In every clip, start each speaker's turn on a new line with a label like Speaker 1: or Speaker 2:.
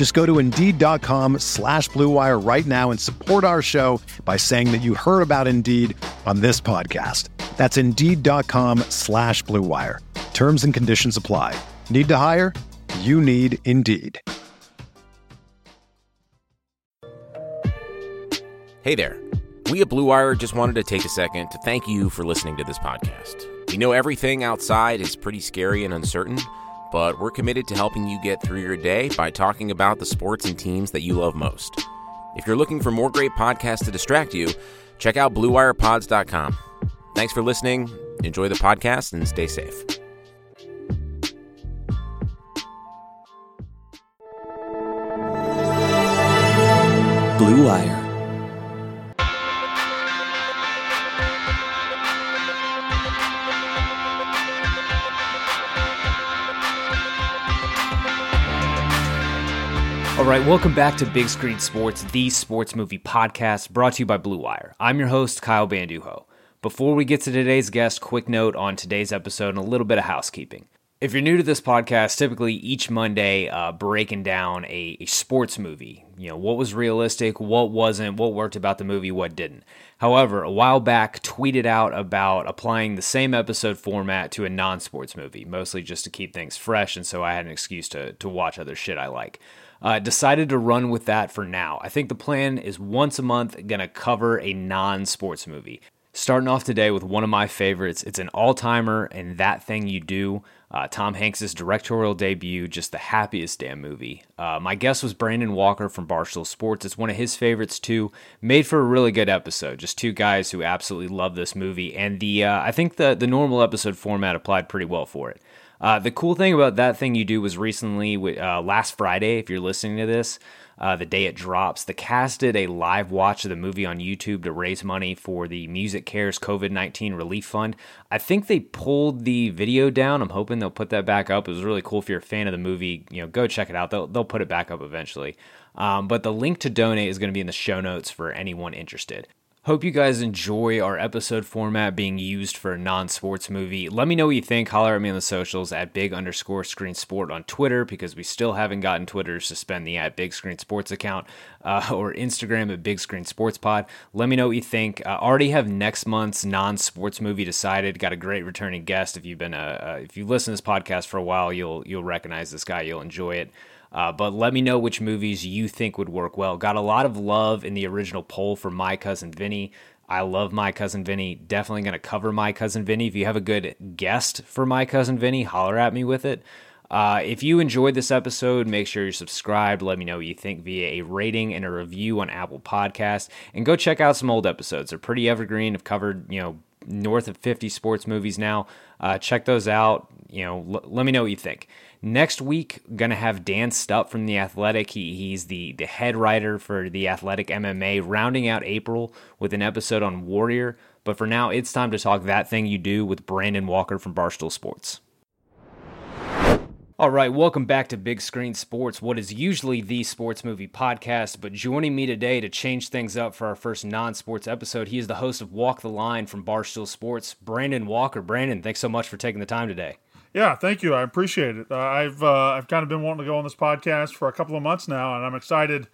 Speaker 1: Just go to Indeed.com slash BlueWire right now and support our show by saying that you heard about Indeed on this podcast. That's Indeed.com slash BlueWire. Terms and conditions apply. Need to hire? You need Indeed.
Speaker 2: Hey there. We at Blue Wire just wanted to take a second to thank you for listening to this podcast. We know everything outside is pretty scary and uncertain, but we're committed to helping you get through your day by talking about the sports and teams that you love most. If you're looking for more great podcasts to distract you, check out BlueWirePods.com. Thanks for listening. Enjoy the podcast and stay safe.
Speaker 3: Blue Wire.
Speaker 4: All right, welcome back to Big Screen Sports, the sports movie podcast brought to you by Blue Wire. I'm your host, Kyle Banduho. Before we get to today's guest, quick note on today's episode and a little bit of housekeeping. If you're new to this podcast, typically each Monday, uh, breaking down a, a sports movie. You know, what was realistic, what wasn't, what worked about the movie, what didn't. However, a while back, tweeted out about applying the same episode format to a non sports movie, mostly just to keep things fresh, and so I had an excuse to, to watch other shit I like. Uh, decided to run with that for now. I think the plan is once a month, gonna cover a non sports movie. Starting off today with one of my favorites. It's an all timer, and that thing you do. Uh, Tom Hanks' directorial debut, just the happiest damn movie. Uh, my guest was Brandon Walker from Barstool Sports. It's one of his favorites too. Made for a really good episode. Just two guys who absolutely love this movie, and the uh, I think the the normal episode format applied pretty well for it. Uh, the cool thing about that thing you do was recently, uh, last Friday, if you're listening to this, uh, the day it drops, the cast did a live watch of the movie on YouTube to raise money for the MusiCares COVID 19 Relief Fund. I think they pulled the video down. I'm hoping they'll put that back up. It was really cool. If you're a fan of the movie, you know, go check it out. They'll, they'll put it back up eventually. Um, but the link to donate is going to be in the show notes for anyone interested. Hope you guys enjoy our episode format being used for a non sports movie. Let me know what you think. Holler at me on the socials at big underscore screen sport on Twitter because we still haven't gotten Twitter to suspend the at big screen sports account uh, or Instagram at big screen sports pod. Let me know what you think. Uh, already have next month's non sports movie decided. Got a great returning guest. If you've been a, uh, if you listen to this podcast for a while, you'll you'll recognize this guy. You'll enjoy it. Uh, but let me know which movies you think would work well. Got a lot of love in the original poll for My Cousin Vinny. I love My Cousin Vinny. Definitely going to cover My Cousin Vinny. If you have a good guest for My Cousin Vinny, holler at me with it. Uh, if you enjoyed this episode, make sure you're subscribed. Let me know what you think via a rating and a review on Apple Podcasts. And go check out some old episodes. They're pretty evergreen. I've covered, you know, north of 50 sports movies now. Uh, check those out. You know, l- let me know what you think. Next week, gonna have Dan Stupp from the Athletic. He, he's the the head writer for the Athletic MMA, rounding out April with an episode on Warrior. But for now, it's time to talk that thing you do with Brandon Walker from Barstool Sports. All right, welcome back to Big Screen Sports, what is usually the sports movie podcast. But joining me today to change things up for our first non sports episode, he is the host of Walk the Line from Barstool Sports, Brandon Walker. Brandon, thanks so much for taking the time today.
Speaker 5: Yeah, thank you. I appreciate it. Uh, I've uh, I've kind of been wanting to go on this podcast for a couple of months now, and I'm excited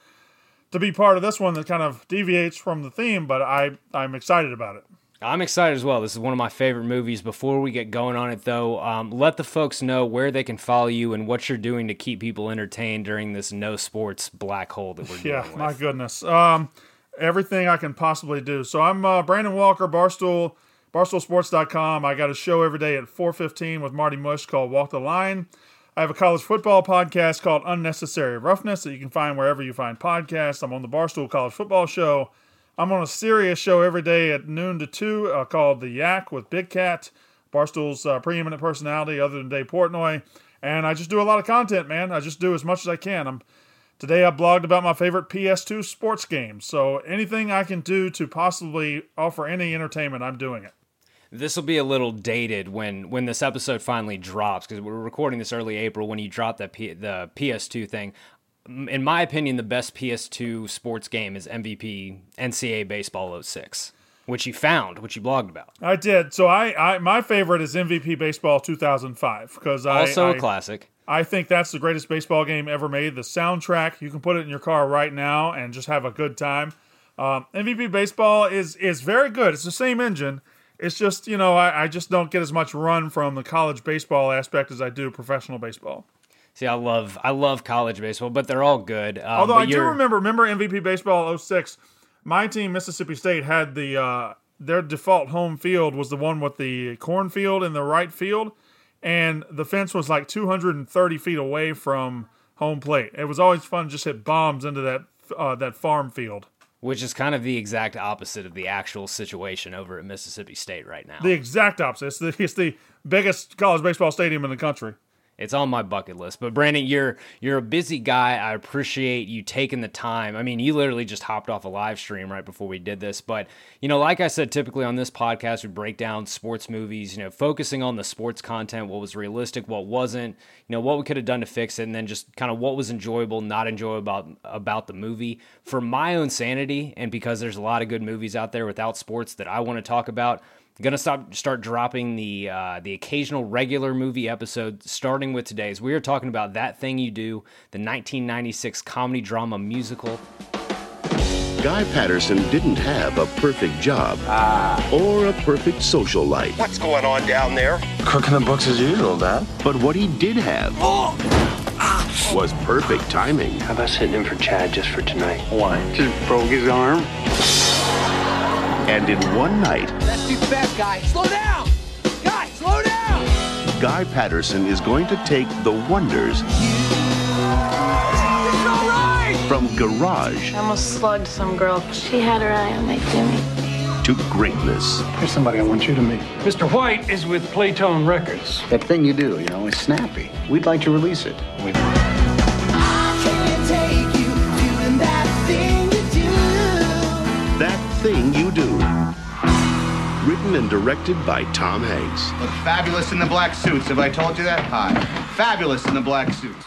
Speaker 5: to be part of this one that kind of deviates from the theme, but I I'm excited about it.
Speaker 4: I'm excited as well. This is one of my favorite movies. Before we get going on it, though, um, let the folks know where they can follow you and what you're doing to keep people entertained during this no sports black hole that we're
Speaker 5: yeah, my goodness. Um, everything I can possibly do. So I'm uh, Brandon Walker, Barstool BarstoolSports.com. I got a show every day at 4:15 with Marty Mush called Walk the Line. I have a college football podcast called Unnecessary Roughness that you can find wherever you find podcasts. I'm on the Barstool College Football Show. I'm on a Sirius show every day at noon to 2 uh, called The Yak with Big Cat, Barstool's uh, preeminent personality other than Dave Portnoy. And I just do a lot of content, man. I just do as much as I can. I'm Today I blogged about my favorite PS2 sports games. So anything I can do to possibly offer any entertainment, I'm doing it.
Speaker 4: This will be a little dated when when this episode finally drops because we're recording this early April when you drop that P, the PS2 thing. In my opinion, the best PS2 sports game is MVP NCAA Baseball 06 which you found, which you blogged about.
Speaker 5: I did. So I, I my favorite is MVP Baseball 2005 because
Speaker 4: also
Speaker 5: I,
Speaker 4: a classic.
Speaker 5: I think that's the greatest baseball game ever made. The soundtrack, you can put it in your car right now and just have a good time. Um, MVP Baseball is is very good. It's the same engine. It's just you know I, I just don't get as much run from the college baseball aspect as I do professional baseball.
Speaker 4: See, I love I love college baseball, but they're all good. Um,
Speaker 5: Although I do remember remember MVP Baseball 06 my team, Mississippi State, had the uh, their default home field was the one with the cornfield in the right field, and the fence was like 230 feet away from home plate. It was always fun to just hit bombs into that uh, that farm field.
Speaker 4: Which is kind of the exact opposite of the actual situation over at Mississippi State right now.
Speaker 5: The exact opposite. It's the, it's the biggest college baseball stadium in the country.
Speaker 4: It's on my bucket list. But Brandon, you're you're a busy guy. I appreciate you taking the time. I mean, you literally just hopped off a live stream right before we did this. But you know, like I said, typically on this podcast we break down sports movies. You know, focusing on the sports content, what was realistic, what wasn't. You know, what we could have done to fix it, and then just kind of what was enjoyable, not enjoyable about about the movie. For my own sanity, and because there's a lot of good movies out there without sports that I want to talk about gonna stop start dropping the uh, the occasional regular movie episode starting with today's. We are talking about that thing you do the 1996 comedy drama musical.
Speaker 6: Guy patterson didn't have a perfect job ah. or a perfect social life.
Speaker 7: What's going on down there?
Speaker 8: Cooking the books as usual dad.
Speaker 6: But what he did have oh. was perfect timing.
Speaker 9: How about sitting in for chad just for tonight?
Speaker 8: Why? Just broke his arm
Speaker 6: and in one night,
Speaker 10: that's too fast, guy. Slow down, guy. Slow down.
Speaker 6: Guy Patterson is going to take the wonders from garage.
Speaker 11: I almost slugged some girl. She had her eye on my Jimmy.
Speaker 6: To greatness.
Speaker 12: Here's somebody I want you to meet.
Speaker 13: Mr. White is with Playtone Records.
Speaker 12: That thing you do, you know, is snappy. We'd like to release it. We'd...
Speaker 6: Written and directed by Tom Hanks.
Speaker 14: Look fabulous in the black suits. Have I told you that? Hi. Fabulous in the black suits.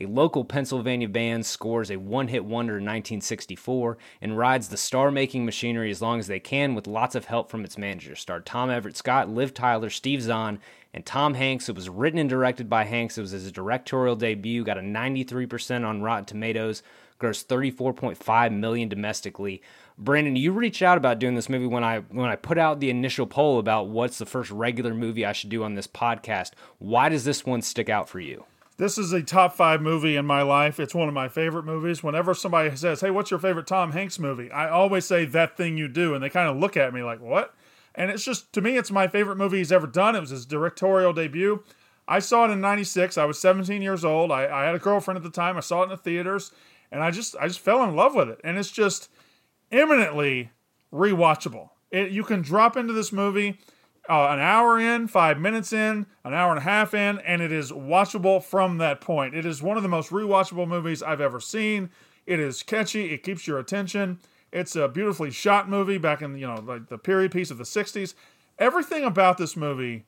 Speaker 4: A local Pennsylvania band scores a one hit wonder in 1964 and rides the star making machinery as long as they can with lots of help from its manager. Starred Tom Everett Scott, Liv Tyler, Steve Zahn, and Tom Hanks. It was written and directed by Hanks. It was his directorial debut, got a 93% on Rotten Tomatoes, grossed 34.5 million domestically. Brandon, you reached out about doing this movie when I when I put out the initial poll about what's the first regular movie I should do on this podcast. Why does this one stick out for you?
Speaker 5: This is a top five movie in my life. It's one of my favorite movies. Whenever somebody says, "Hey, what's your favorite Tom Hanks movie?" I always say "That Thing You Do," and they kind of look at me like, "What?" And it's just to me, it's my favorite movie he's ever done. It was his directorial debut. I saw it in '96. I was 17 years old. I, I had a girlfriend at the time. I saw it in the theaters, and I just I just fell in love with it. And it's just eminently rewatchable. It, you can drop into this movie uh, an hour in, five minutes in, an hour and a half in, and it is watchable from that point. It is one of the most rewatchable movies I've ever seen. It is catchy. It keeps your attention. It's a beautifully shot movie back in you know like the period piece of the '60s. Everything about this movie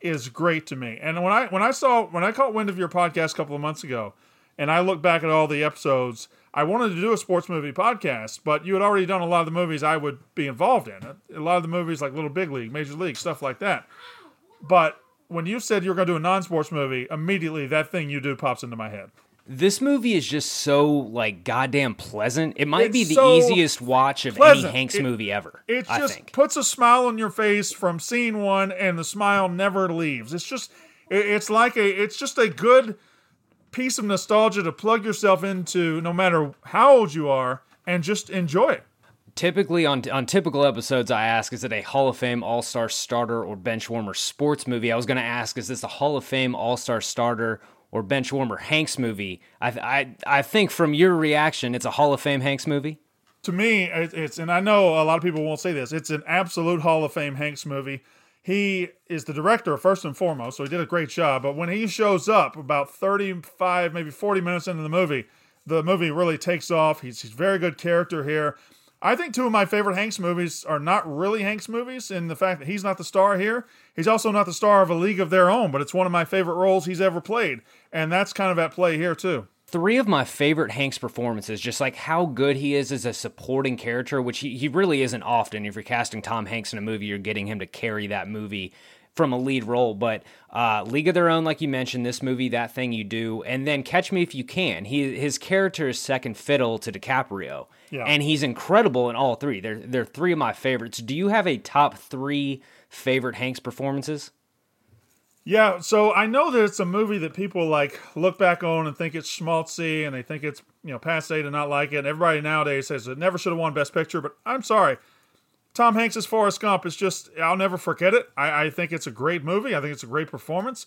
Speaker 5: is great to me. And when I when I saw when I caught wind of your podcast a couple of months ago, and I look back at all the episodes, I wanted to do a sports movie podcast, but you had already done a lot of the movies I would be involved in. A lot of the movies like Little Big League, Major League, stuff like that. But when you said you were going to do a non-sports movie, immediately that thing you do pops into my head.
Speaker 4: This movie is just so like goddamn pleasant. It might it's be the so easiest watch of pleasant. any Hanks it, movie ever.
Speaker 5: It
Speaker 4: I
Speaker 5: just
Speaker 4: think.
Speaker 5: puts a smile on your face from scene one, and the smile never leaves. It's just, it's like a, it's just a good piece of nostalgia to plug yourself into no matter how old you are and just enjoy it.
Speaker 4: typically on on typical episodes I ask is it a Hall of Fame All-Star starter or bench warmer sports movie. I was going to ask is this a Hall of Fame All-Star starter or bench warmer Hanks movie? I I I think from your reaction it's a Hall of Fame Hanks movie.
Speaker 5: To me it's and I know a lot of people won't say this. It's an absolute Hall of Fame Hanks movie. He is the director first and foremost, so he did a great job, but when he shows up about 35 maybe 40 minutes into the movie, the movie really takes off. He's he's very good character here. I think two of my favorite Hanks movies are not really Hanks movies in the fact that he's not the star here. He's also not the star of A League of Their Own, but it's one of my favorite roles he's ever played. And that's kind of at play here, too.
Speaker 4: Three of my favorite Hanks performances, just like how good he is as a supporting character, which he, he really isn't often. If you're casting Tom Hanks in a movie, you're getting him to carry that movie from a lead role. But uh, League of Their Own, like you mentioned, this movie, That Thing You Do, and then Catch Me If You Can. He his character is second fiddle to DiCaprio, yeah. and he's incredible in all three. They're they're three of my favorites. Do you have a top three favorite Hanks performances?
Speaker 5: Yeah, so I know that it's a movie that people like look back on and think it's schmaltzy and they think it's you know passe to not like it. And everybody nowadays says it never should have won Best Picture, but I'm sorry. Tom Hanks' Forrest Gump is just, I'll never forget it. I, I think it's a great movie. I think it's a great performance.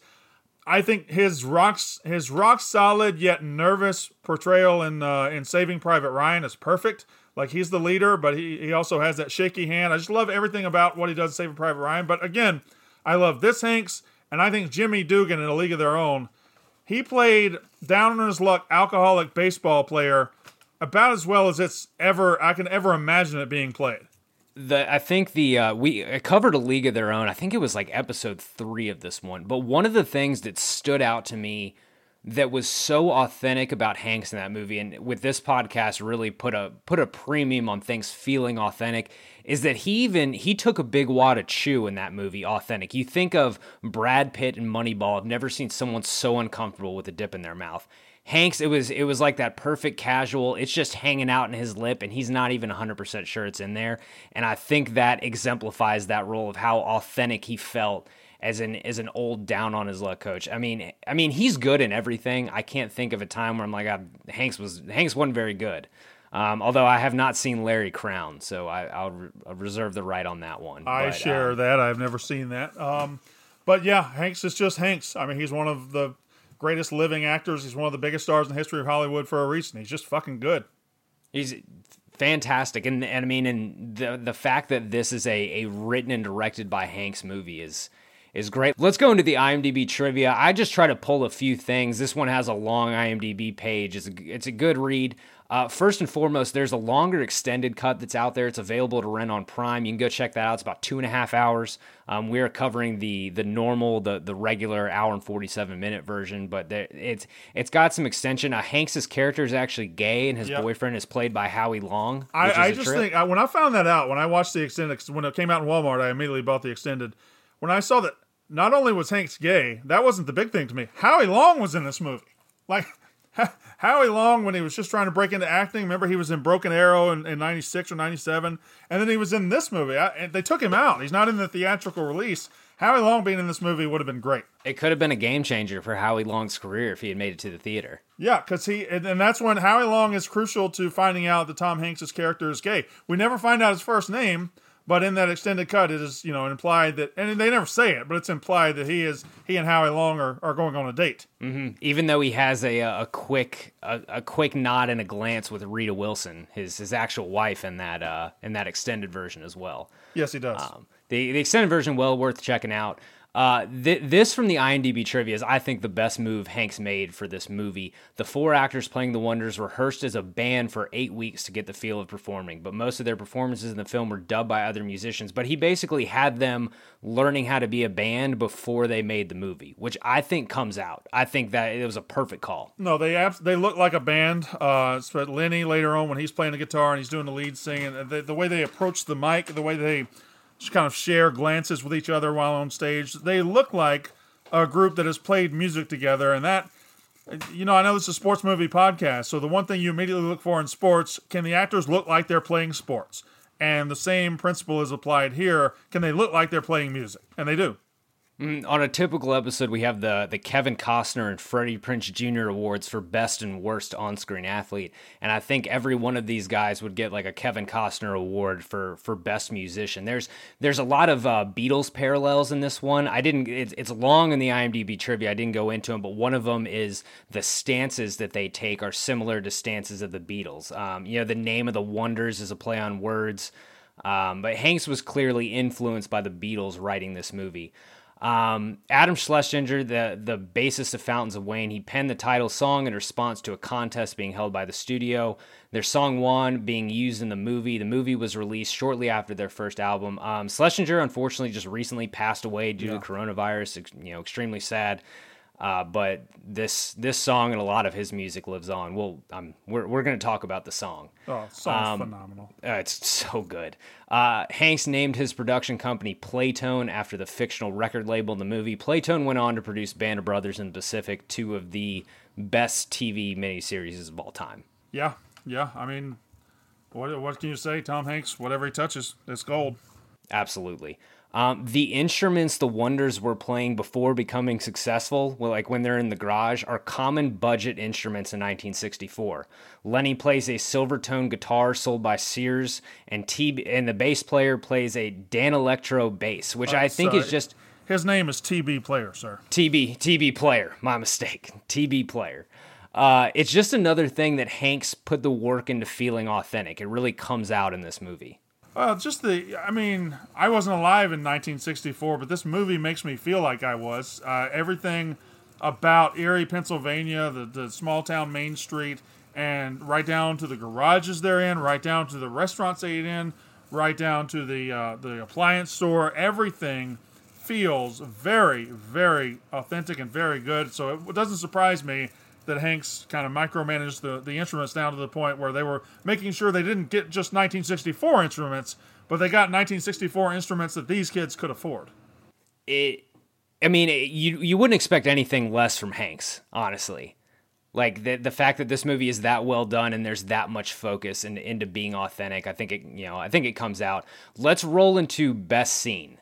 Speaker 5: I think his rocks his rock solid yet nervous portrayal in uh, in Saving Private Ryan is perfect. Like he's the leader, but he, he also has that shaky hand. I just love everything about what he does in Saving Private Ryan. But again, I love this Hanks, and I think Jimmy Dugan in A League of Their Own. He played down on his luck alcoholic baseball player about as well as it's ever I can ever imagine it being played
Speaker 4: the I think the uh, we covered a league of their own. I think it was like episode three of this one. But one of the things that stood out to me that was so authentic about Hanks in that movie, and with this podcast really put a put a premium on things feeling authentic, is that he even he took a big wad of chew in that movie. Authentic. You think of Brad Pitt and Moneyball. I've never seen someone so uncomfortable with a dip in their mouth. Hanks, it was it was like that perfect casual. It's just hanging out in his lip, and he's not even 100% sure it's in there. And I think that exemplifies that role of how authentic he felt as an as an old down on his luck coach. I mean, I mean he's good in everything. I can't think of a time where I'm like, ah, Hanks was Hanks wasn't very good. Um, although I have not seen Larry Crowne, so I, will re- reserve the right on that one.
Speaker 5: I but, share um, that. I've never seen that. Um, but yeah, Hanks is just Hanks. I mean, he's one of the greatest living actors. He's one of the biggest stars in the history of Hollywood for a reason. He's just fucking good.
Speaker 4: He's fantastic, and, and I mean, and the the fact that this is a, a written and directed by Hanks movie is is great. Let's go into the IMDb trivia. I just try to pull a few things. This one has a long IMDb page. It's a, it's a good read. Uh, first and foremost, there's a longer extended cut that's out there. It's available to rent on Prime. You can go check that out. It's about two and a half hours. Um, we are covering the the normal, the the regular hour and forty seven minute version, but there, it's it's got some extension. Uh, Hanks's character is actually gay, and his yep. boyfriend is played by Howie Long.
Speaker 5: I, I just trip. think I, when I found that out, when I watched the extended, when it came out in Walmart, I immediately bought the extended. When I saw that not only was Hanks gay, that wasn't the big thing to me. Howie Long was in this movie. Like Howie Long, when he was just trying to break into acting, remember he was in Broken Arrow in, in 96 or 97, and then he was in this movie. I, they took him out. He's not in the theatrical release. Howie Long being in this movie would have been great.
Speaker 4: It could have been a game changer for Howie Long's career if he had made it to the theater.
Speaker 5: Yeah, because he, and, and that's when Howie Long is crucial to finding out that Tom Hanks' character is gay. We never find out his first name, but in that extended cut, it is you know implied that, and they never say it, but it's implied that he is he and Howie Long are, are going on a date.
Speaker 4: Mm-hmm. Even though he has a a quick a, a, quick nod and a glance with Rita Wilson, his his actual wife, in that uh in that extended version as well.
Speaker 5: Yes, he does. Um,
Speaker 4: the the extended version well worth checking out. Uh, th- this from the IMDb trivia is, I think, the best move Hanks made for this movie. The four actors playing the Wonders rehearsed as a band for eight weeks to get the feel of performing, but most of their performances in the film were dubbed by other musicians. But he basically had them learning how to be a band before they made the movie, which I think comes out. I think that it was a perfect call.
Speaker 5: No, they abs- they look like a band. Uh, but Lenny later on when he's playing the guitar and he's doing the lead singing, the, the way they approach the mic, the way they just kind of share glances with each other while on stage. They look like a group that has played music together, and that you know, I know this is a sports movie podcast, so the one thing you immediately look for in sports can the actors look like they're playing sports? And the same principle is applied here. Can they look like they're playing music? And they do.
Speaker 4: Mm, on a typical episode, we have the the Kevin Costner and Freddie Prinze Jr. awards for best and worst on screen athlete, and I think every one of these guys would get like a Kevin Costner award for for best musician. There's there's a lot of uh, Beatles parallels in this one. I didn't. It's, it's long in the IMDb trivia. I didn't go into them, but one of them is the stances that they take are similar to stances of the Beatles. Um, you know, the name of the Wonders is a play on words, um, but Hanks was clearly influenced by the Beatles writing this movie. Um, Adam Schlesinger, the the bassist of Fountains of Wayne, he penned the title song in response to a contest being held by the studio. Their song won, being used in the movie. The movie was released shortly after their first album. Um, Schlesinger, unfortunately, just recently passed away due yeah. to coronavirus. You know, extremely sad. Uh, but this this song and a lot of his music lives on. Well, um, we're we're going to talk about the song.
Speaker 5: Oh, song's um, phenomenal.
Speaker 4: Uh, it's so good. Uh, Hanks named his production company Playtone after the fictional record label in the movie. Playtone went on to produce Band of Brothers and Pacific, two of the best TV miniseries of all time.
Speaker 5: Yeah, yeah. I mean, what what can you say? Tom Hanks, whatever he touches, it's gold.
Speaker 4: Absolutely. Um, the instruments the Wonders were playing before becoming successful, well, like when they're in the garage, are common budget instruments in 1964. Lenny plays a Silvertone guitar sold by Sears, and T and the bass player plays a Danelectro bass, which uh, I think is just
Speaker 5: his name is TB Player, sir.
Speaker 4: TB TB Player, my mistake. TB Player. Uh, it's just another thing that Hanks put the work into feeling authentic. It really comes out in this movie.
Speaker 5: Well, just the, I mean, I wasn't alive in 1964, but this movie makes me feel like I was. Uh, everything about Erie, Pennsylvania, the, the small town Main Street, and right down to the garages they're in, right down to the restaurants they eat in, right down to the uh, the appliance store. Everything feels very, very authentic and very good. So it doesn't surprise me that Hanks kind of micromanaged the, the instruments down to the point where they were making sure they didn't get just 1964 instruments, but they got 1964 instruments that these kids could afford.
Speaker 4: It, I mean, it, you you wouldn't expect anything less from Hanks, honestly. Like the the fact that this movie is that well done and there's that much focus in, into being authentic, I think it you know I think it comes out. Let's roll into best scene.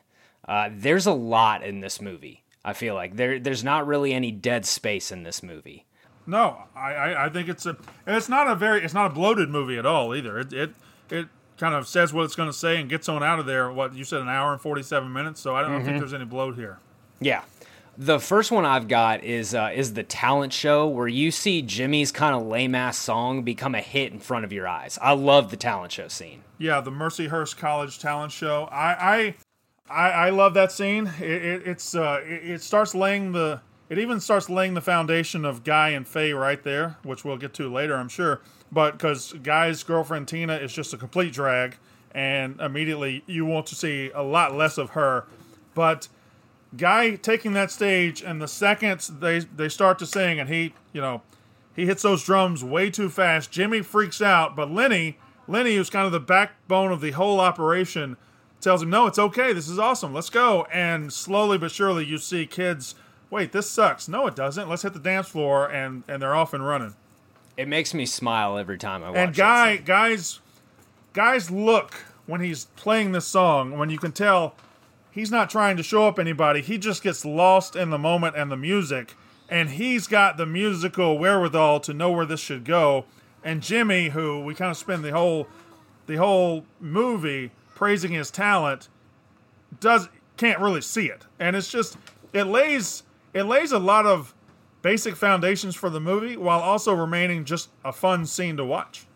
Speaker 4: Uh, there's a lot in this movie. I feel like there there's not really any dead space in this movie.
Speaker 5: No, I, I, I think it's a it's not a very it's not a bloated movie at all either. It it it kind of says what it's going to say and gets on out of there. What you said, an hour and forty seven minutes. So I don't mm-hmm. think there's any bloat here.
Speaker 4: Yeah. The first one I've got is uh, is the talent show where you see Jimmy's kind of lame ass song become a hit in front of your eyes. I love the talent show scene.
Speaker 5: Yeah, the Mercyhurst College talent show. I I I, I love that scene. It, it it's uh, it, it starts laying the it even starts laying the foundation of Guy and Faye right there, which we'll get to later, I'm sure. But because Guy's girlfriend Tina is just a complete drag, and immediately you want to see a lot less of her. But Guy taking that stage, and the second they they start to sing, and he, you know, he hits those drums way too fast. Jimmy freaks out, but Lenny, Lenny, who's kind of the backbone of the whole operation, tells him, "No, it's okay. This is awesome. Let's go." And slowly but surely, you see kids wait, this sucks. No, it doesn't. Let's hit the dance floor, and and they're off and running.
Speaker 4: It makes me smile every time I watch.
Speaker 5: And guy, guys, guys, look when he's playing this song when you can tell he's not trying to show up anybody. He just gets lost in the moment and the music, and he's got the musical wherewithal to know where this should go. And Jimmy, who we kind of spend the whole the whole movie praising his talent, does can't really see it, and it's just it lays it lays a lot of basic foundations for the movie while also remaining just a fun scene to watch.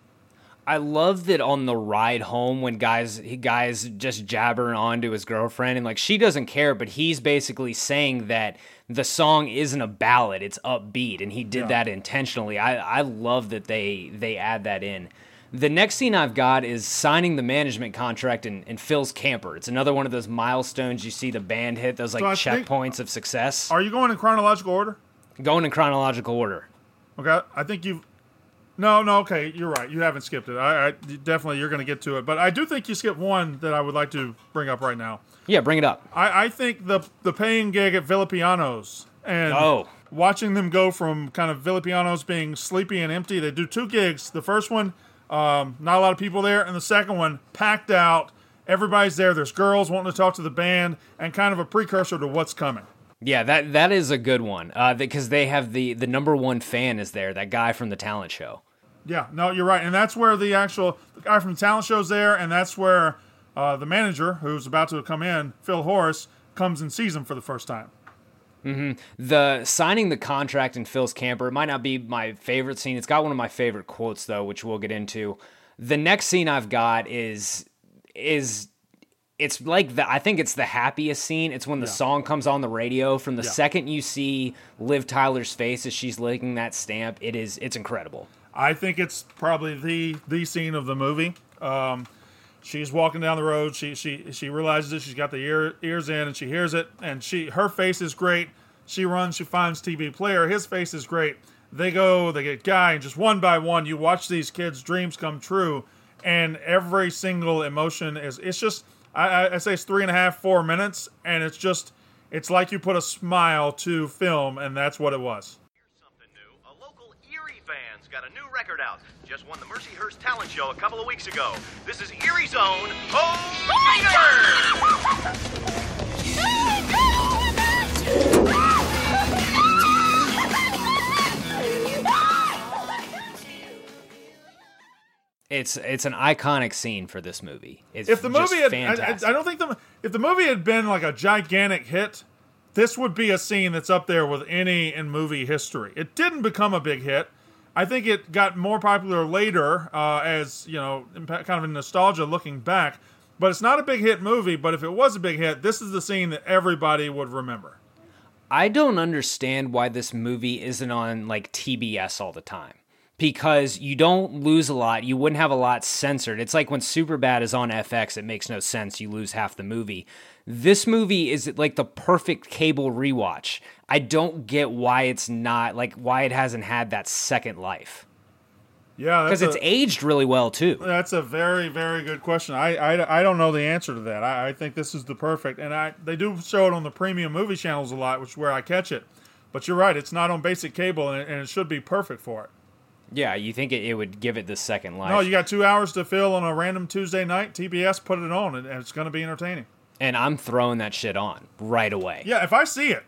Speaker 4: I love that on the ride home when guys guys just jabbering on to his girlfriend and like she doesn't care, but he's basically saying that the song isn't a ballad, it's upbeat, and he did yeah. that intentionally. I, I love that they they add that in. The next scene I've got is signing the management contract in, in Phil's camper. It's another one of those milestones you see the band hit, those like so checkpoints of success.
Speaker 5: Are you going in chronological order?
Speaker 4: Going in chronological order.
Speaker 5: Okay, I think you've. No, no, okay, you're right. You haven't skipped it. I, I definitely you're going to get to it, but I do think you skipped one that I would like to bring up right now.
Speaker 4: Yeah, bring it up.
Speaker 5: I, I think the the paying gig at Villapianos and
Speaker 4: oh.
Speaker 5: watching them go from kind of Villapianos being sleepy and empty. They do two gigs. The first one um, not a lot of people there. And the second one, packed out everybody's there. There's girls wanting to talk to the band, and kind of a precursor to what's coming.
Speaker 4: Yeah, that that is a good one uh, because they have the the number one fan is there, that guy from the talent show.
Speaker 5: Yeah, no, you're right, and that's where the actual the guy from the talent show's there, and that's where uh, the manager who's about to come in, Phil Horace, comes and sees him for the first time.
Speaker 4: Mm-hmm. The signing the contract in Phil's camper it might not be my favorite scene. It's got one of my favorite quotes though, which we'll get into. The next scene I've got is is it's like the I think it's the happiest scene. It's when the yeah. song comes on the radio. From the yeah. second you see Liv Tyler's face as she's licking that stamp, it is it's incredible.
Speaker 5: I think it's probably the the scene of the movie. Um, she's walking down the road. She she she realizes it. She's got the ear, ears in, and she hears it. And she her face is great. She runs. She finds TB Player. His face is great. They go. They get guy, and just one by one, you watch these kids' dreams come true. And every single emotion is. It's just I, I say it's three and a half, four minutes, and it's just it's like you put a smile to film, and that's what it was.
Speaker 7: Here's something new. A local Erie band's got a new record out. Just won the Mercyhurst Talent Show a couple of weeks ago. This is Erie's own Oh
Speaker 4: it's it's an iconic scene for this movie. It's
Speaker 5: if the movie had, I, I, don't think the if the movie had been like a gigantic hit, this would be a scene that's up there with any in movie history. It didn't become a big hit. I think it got more popular later, uh, as you know, kind of a nostalgia looking back. But it's not a big hit movie. But if it was a big hit, this is the scene that everybody would remember.
Speaker 4: I don't understand why this movie isn't on like TBS all the time because you don't lose a lot. You wouldn't have a lot censored. It's like when Superbad is on FX, it makes no sense. You lose half the movie. This movie is like the perfect cable rewatch. I don't get why it's not like why it hasn't had that second life.
Speaker 5: Yeah,
Speaker 4: because it's aged really well too.
Speaker 5: That's a very, very good question. I, I, I don't know the answer to that. I, I think this is the perfect, and I they do show it on the premium movie channels a lot, which is where I catch it. But you're right; it's not on basic cable, and it, and it should be perfect for it.
Speaker 4: Yeah, you think it, it would give it the second life.
Speaker 5: No, you got two hours to fill on a random Tuesday night. TBS put it on, and it's going to be entertaining.
Speaker 4: And I'm throwing that shit on right away.
Speaker 5: Yeah, if I see it,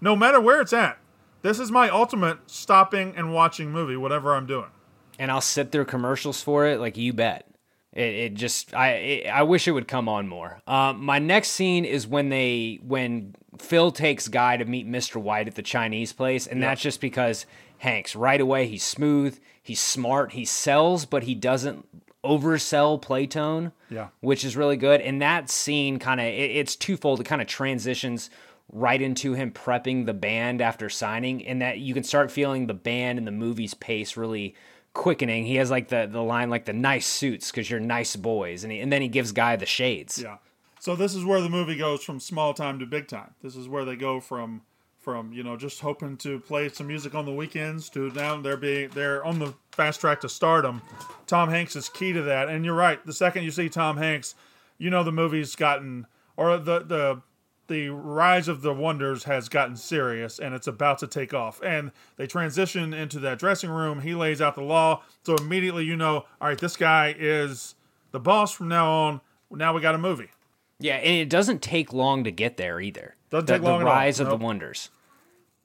Speaker 5: no matter where it's at, this is my ultimate stopping and watching movie, whatever I'm doing.
Speaker 4: And I'll sit through commercials for it, like you bet. It, it just I it, I wish it would come on more. Um, my next scene is when they when Phil takes Guy to meet Mr. White at the Chinese place, and yep. that's just because Hanks. Right away, he's smooth, he's smart, he sells, but he doesn't oversell Playtone.
Speaker 5: Yeah.
Speaker 4: Which is really good. And that scene kind of, it, it's twofold. It kind of transitions right into him prepping the band after signing, and that you can start feeling the band and the movie's pace really quickening. He has like the, the line, like the nice suits because you're nice boys. And, he, and then he gives Guy the shades.
Speaker 5: Yeah. So this is where the movie goes from small time to big time. This is where they go from from you know just hoping to play some music on the weekends to now they're being they're on the fast track to stardom. Tom Hanks is key to that, and you're right. The second you see Tom Hanks, you know the movie's gotten or the the the rise of the wonders has gotten serious and it's about to take off. And they transition into that dressing room. He lays out the law, so immediately you know, all right, this guy is the boss from now on. Now we got a movie.
Speaker 4: Yeah, and it doesn't take long to get there either.
Speaker 5: Doesn't
Speaker 4: the,
Speaker 5: take long
Speaker 4: the rise
Speaker 5: of
Speaker 4: the wonders.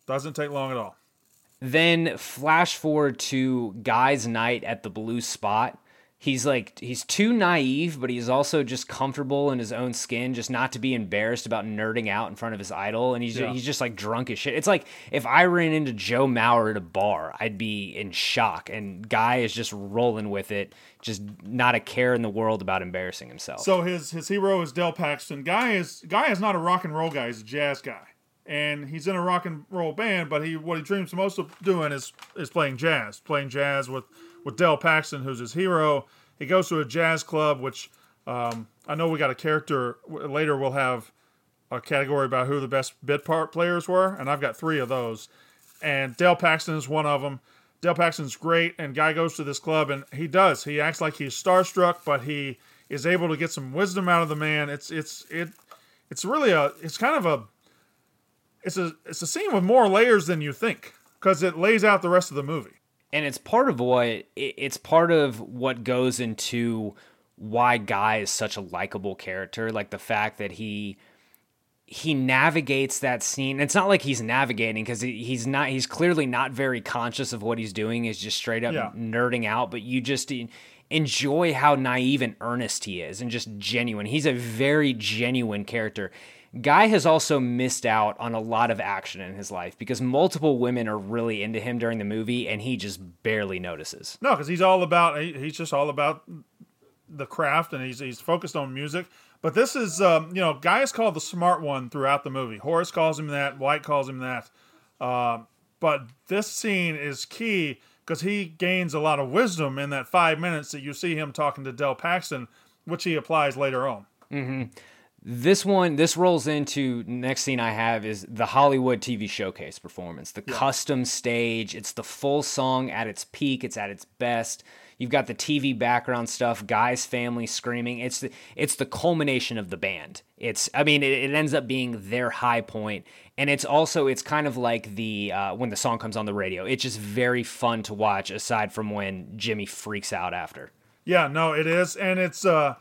Speaker 5: Doesn't take long at all.
Speaker 4: Then flash forward to Guy's night at the blue spot. He's like he's too naive, but he's also just comfortable in his own skin, just not to be embarrassed about nerding out in front of his idol. And he's yeah. he's just like drunk as shit. It's like if I ran into Joe Mauer at a bar, I'd be in shock. And Guy is just rolling with it, just not a care in the world about embarrassing himself.
Speaker 5: So his his hero is Del Paxton. Guy is Guy is not a rock and roll guy; he's a jazz guy and he's in a rock and roll band, but he what he dreams most of doing is is playing jazz, playing jazz with with Del Paxton, who's his hero. He goes to a jazz club, which um, I know we got a character later. We'll have a category about who the best bit part players were, and I've got three of those. And Del Paxton is one of them. Del Paxton's great, and guy goes to this club, and he does. He acts like he's starstruck, but he is able to get some wisdom out of the man. It's it's it it's really a it's kind of a it's a it's a scene with more layers than you think because it lays out the rest of the movie.
Speaker 4: And it's part of what it's part of what goes into why Guy is such a likable character. Like the fact that he he navigates that scene. It's not like he's navigating because he, he's not. He's clearly not very conscious of what he's doing. He's just straight up
Speaker 5: Yeah.
Speaker 4: nerding out. But you just enjoy how naive and earnest he is, and just genuine. He's a very genuine character. Guy has also missed out on a lot of action in his life because multiple women are really into him during the movie, and he just barely notices.
Speaker 5: No, because he's all about, he's just all about the craft and he's he's focused on music. But this is um, you know, Guy is called the smart one throughout the movie. Horace calls him that. White calls him that. Uh, but this scene is key because he gains a lot of wisdom in that five minutes that you see him talking to Del Paxton, which he applies later on.
Speaker 4: hmm This one, this rolls into next scene I have is the Hollywood TV showcase performance, the custom stage. It's the full song at its peak. It's at its best. You've got the TV background stuff, guys' family screaming. It's the it's the culmination of the band. It's I mean it, it ends up being their high point, and it's also it's kind of like the uh, when the song comes on the radio. It's just very fun to watch. Aside from when Jimmy freaks out after.
Speaker 5: Yeah, no, it is, and it's uh,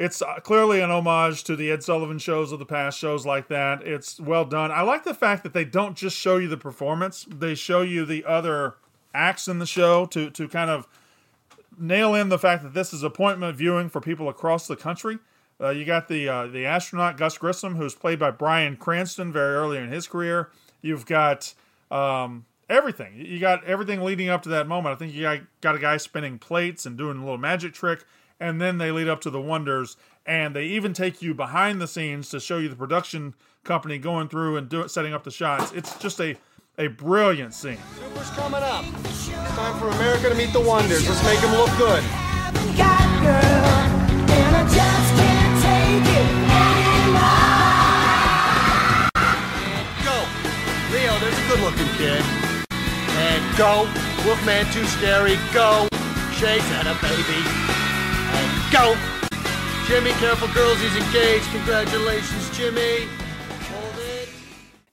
Speaker 5: it's uh, clearly an homage to the Ed Sullivan shows of the past, shows like that. It's well done. I like the fact that they don't just show you the performance; they show you the other acts in the show to to kind of nail in the fact that this is appointment viewing for people across the country. Uh, you got the uh, the astronaut Gus Grissom, who's played by Bryan Cranston very early in his career. You've got um, everything. You got everything leading up to that moment. I think you got, got a guy spinning plates and doing a little magic trick, and then they lead up to the wonders. And they even take you behind the scenes to show you the production company going through and do, setting up the shots. It's just a a brilliant scene.
Speaker 15: Super's coming up. It's time for America to meet the wonders. Let's make them look good. Go. Leo, there's a good looking kid. And go. Wolfman too scary. Go. Shakes had a baby. Go. Jimmy, careful girls, he's engaged. Congratulations, Jimmy.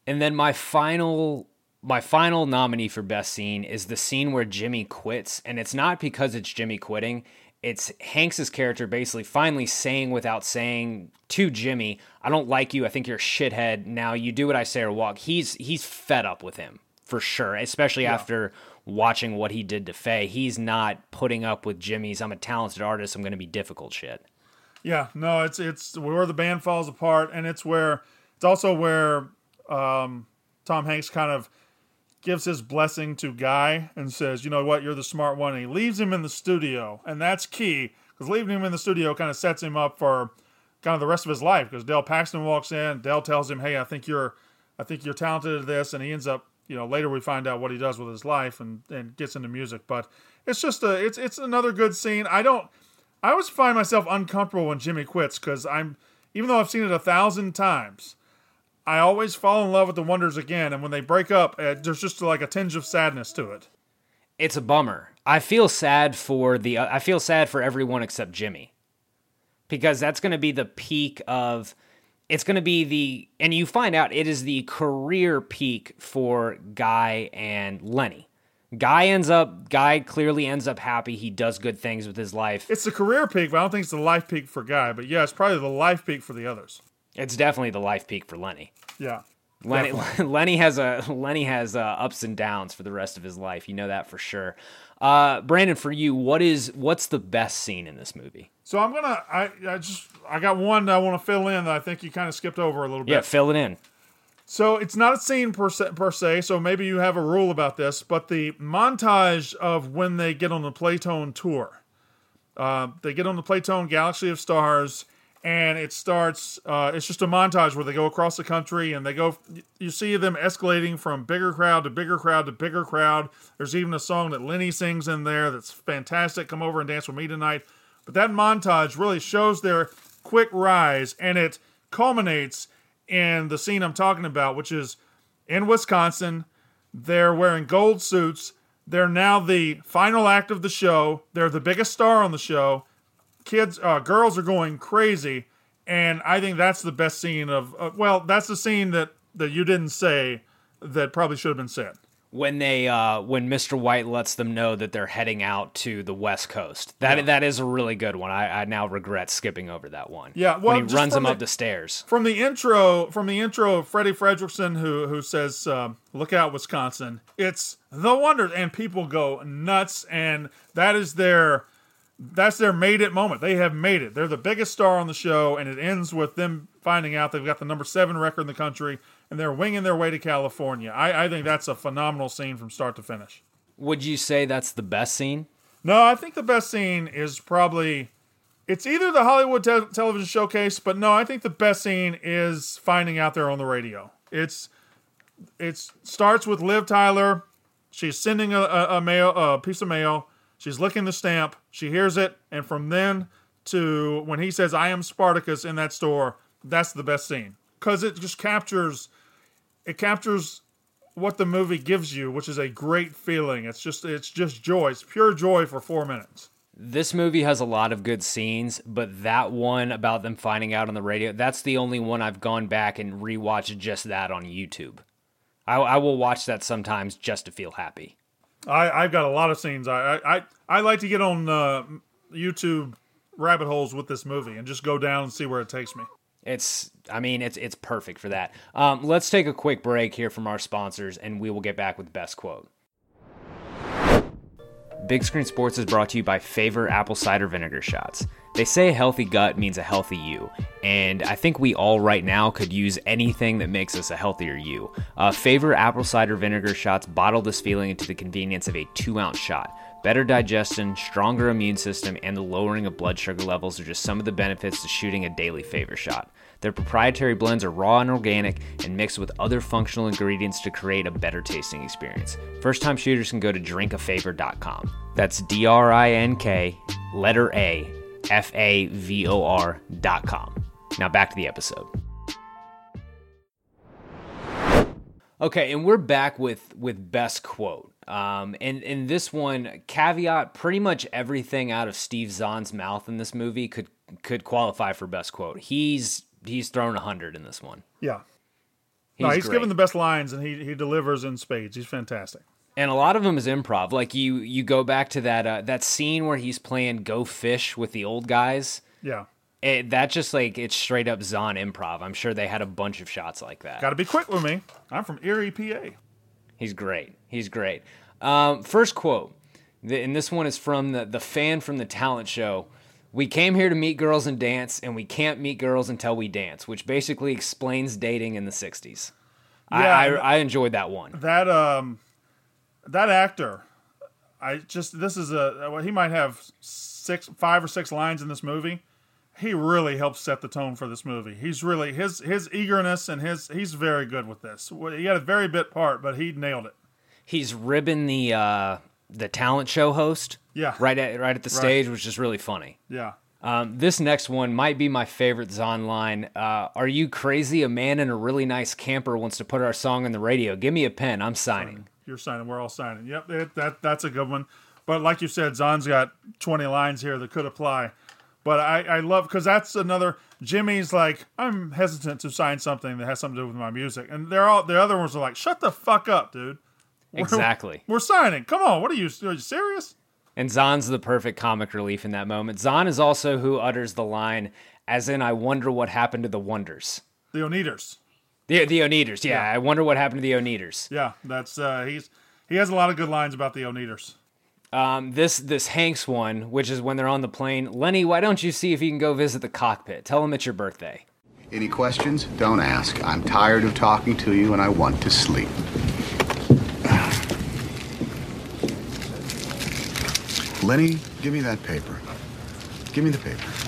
Speaker 4: And then my final my final nominee for best scene is the scene where Jimmy quits, and it's not because it's Jimmy quitting. It's Hanks's character basically finally saying without saying to Jimmy, "I don't like you. I think you're a shithead. Now you do what I say or walk." He's he's fed up with him for sure, especially
Speaker 5: Yeah.
Speaker 4: after watching what he did to Faye. He's not putting up with Jimmy's "I'm a talented artist. I'm to be difficult" shit.
Speaker 5: Yeah, no, it's it's where the band falls apart, and it's where it's also where um, Tom Hanks kind of gives his blessing to Guy and says, "You know what? You're the smart one." And he leaves him in the studio, and that's key because leaving him in the studio kind of sets him up for kind of the rest of his life. Because Dale Paxton walks in, Dale tells him, "Hey, I think you're, I think you're talented at this," and he ends up, you know, later we find out what he does with his life and and gets into music. But it's just a, it's it's another good scene. I don't. I always find myself uncomfortable when Jimmy quits because I'm, even though I've seen it a thousand times, I always fall in love with the Wonders again. And when they break up, uh, there's just like a tinge of sadness to it.
Speaker 4: It's a bummer. I feel sad for the I feel sad for everyone except Jimmy. Because that's going to be the peak of it's going to be the and you find out it is the career peak for Guy and Lenny. Guy ends up Guy clearly ends up happy. He does good things with his life.
Speaker 5: It's the career peak, but I don't think it's the life peak for Guy. But yeah, it's probably the life peak for the others.
Speaker 4: It's definitely the life peak for Lenny.
Speaker 5: Yeah.
Speaker 4: Lenny,
Speaker 5: Definitely.
Speaker 4: Lenny has a Lenny has uh, ups and downs for the rest of his life. You know that for sure. Uh, Brandon, for you, what is what's the best scene in this movie?
Speaker 5: So I'm gonna, I, I just, I got one I want to fill in that I think you kind of skipped over a little bit.
Speaker 4: Yeah, fill it in.
Speaker 5: So it's not a scene per se, per se, so maybe you have a rule about this, but the montage of when they get on the Playtone tour. Uh, they get on the Playtone Galaxy of Stars, and it starts, uh, it's just a montage where they go across the country and they go, you see them escalating from bigger crowd to bigger crowd to bigger crowd. There's even a song that Lenny sings in there that's fantastic. Come over and dance with me tonight. But that montage really shows their quick rise, and it culminates in the scene I'm talking about, which is in Wisconsin. They're wearing gold suits. They're now the final act of the show. They're the biggest star on the show. Kids, uh, girls are going crazy, and I think that's the best scene of. Uh, well, that's the scene that that you didn't say that probably should have been said.
Speaker 4: When they uh when Mr. White lets them know that they're heading out to the West Coast. That yeah. that is a really good one. I, I now regret skipping over that one.
Speaker 5: Yeah,
Speaker 4: well, when he runs him the, up the stairs.
Speaker 5: From the intro, from the intro of Freddie Fredricksen who who says, um, "Look out, Wisconsin." It's the wonders, and people go nuts, and that is their that's their made it moment. They have made it. They're the biggest star on the show, and it ends with them finding out they've got the number seven record in the country and they're winging their way to California. I, I think that's a phenomenal scene from start to finish.
Speaker 4: Would you say that's the best scene?
Speaker 5: No, I think the best scene is probably it's either the Hollywood te- television showcase, but no, I think the best scene is finding out there on the radio. It's it starts with Liv Tyler. She's sending a, a, a mail a piece of mail. She's licking the stamp. She hears it, and from then to when he says, "I am Spartacus" in that store, that's the best scene because it just captures it captures what the movie gives you, which is a great feeling. It's just it's just joy. It's pure joy for four minutes.
Speaker 4: This movie has a lot of good scenes, but that one about them finding out on the radio, that's the only one I've gone back and rewatched just that on YouTube. I, I will watch that sometimes just to feel happy.
Speaker 5: I, I've got a lot of scenes. I I, I like to get on uh, YouTube rabbit holes with this movie and just go down and see where it takes me.
Speaker 4: It's, I mean, it's it's perfect for that. Um, let's take a quick break here from our sponsors, and we will get back with best quote. Big Screen Sports is brought to you by Favor Apple Cider Vinegar Shots. They say a healthy gut means a healthy you, and I think we all right now could use anything that makes us a healthier you. Uh, Favor Apple Cider Vinegar Shots bottle this feeling into the convenience of a two ounce shot. Better digestion, stronger immune system, and the lowering of blood sugar levels are just some of the benefits to shooting a daily favor shot. Their proprietary blends are raw and organic and mixed with other functional ingredients to create a better tasting experience. First time shooters can go to drinkafavor.com. That's D R I N K, letter A, F A V O R.com. Now back to the episode. Okay, and we're back with with best quote. Um, and in this one, caveat: pretty much everything out of Steve Zahn's mouth in this movie could could qualify for best quote. He's he's thrown a hundred in this one.
Speaker 5: Yeah, he's no, he's given the best lines, and he he delivers in spades. He's fantastic.
Speaker 4: And a lot of them is improv. Like you you go back to that uh, that scene where he's playing Go Fish with the old guys.
Speaker 5: Yeah.
Speaker 4: It, that just like it's straight up Zahn improv. I'm sure they had a bunch of shots like that.
Speaker 5: Got to be quick with me. I'm from Erie, PA.
Speaker 4: He's great. He's great. Um, first quote, and this one is from the the fan from the talent show. We came here to meet girls and dance, and we can't meet girls until we dance, which basically explains dating in the '60s. Yeah, I, I, I enjoyed that one.
Speaker 5: That um, that actor, I just this is a well, he might have six, five or six lines in this movie he really helps set the tone for this movie. He's really his his eagerness and his he's very good with this. He had a very bit part, but he nailed it.
Speaker 4: He's ribbing the uh, the talent show host.
Speaker 5: Yeah,
Speaker 4: right at right at the stage, right. which is really funny.
Speaker 5: Yeah.
Speaker 4: Um, this next one might be my favorite Zahn line. Uh, Are you crazy? A man in a really nice camper wants to put our song on the radio. Give me a pen. I'm signing.
Speaker 5: You're signing. We're all signing. Yep, it, that that's a good one. But like you said, Zahn's got 20 lines here that could apply. But I, I love because that's another Jimmy's like I'm hesitant to sign something that has something to do with my music, and they're all the other ones are like shut the fuck up, dude.
Speaker 4: We're, exactly.
Speaker 5: We're signing. Come on, what are you? Are you serious?
Speaker 4: And Zahn's the perfect comic relief in that moment. Zahn is also who utters the line, as in, "I wonder what happened to the Wonders."
Speaker 5: The Oneders.
Speaker 4: The the Oneders. Yeah, yeah, I wonder what happened to the Oneders.
Speaker 5: Yeah, that's uh, he's he has a lot of good lines about the Oneders.
Speaker 4: Um, this this Hanks one, which is when they're on the plane. Lenny, why don't you see if you can go visit the cockpit? Tell him it's your birthday.
Speaker 12: Any questions? Don't ask. I'm tired of talking to you and I want to sleep. Lenny, give me that paper. Give me the paper.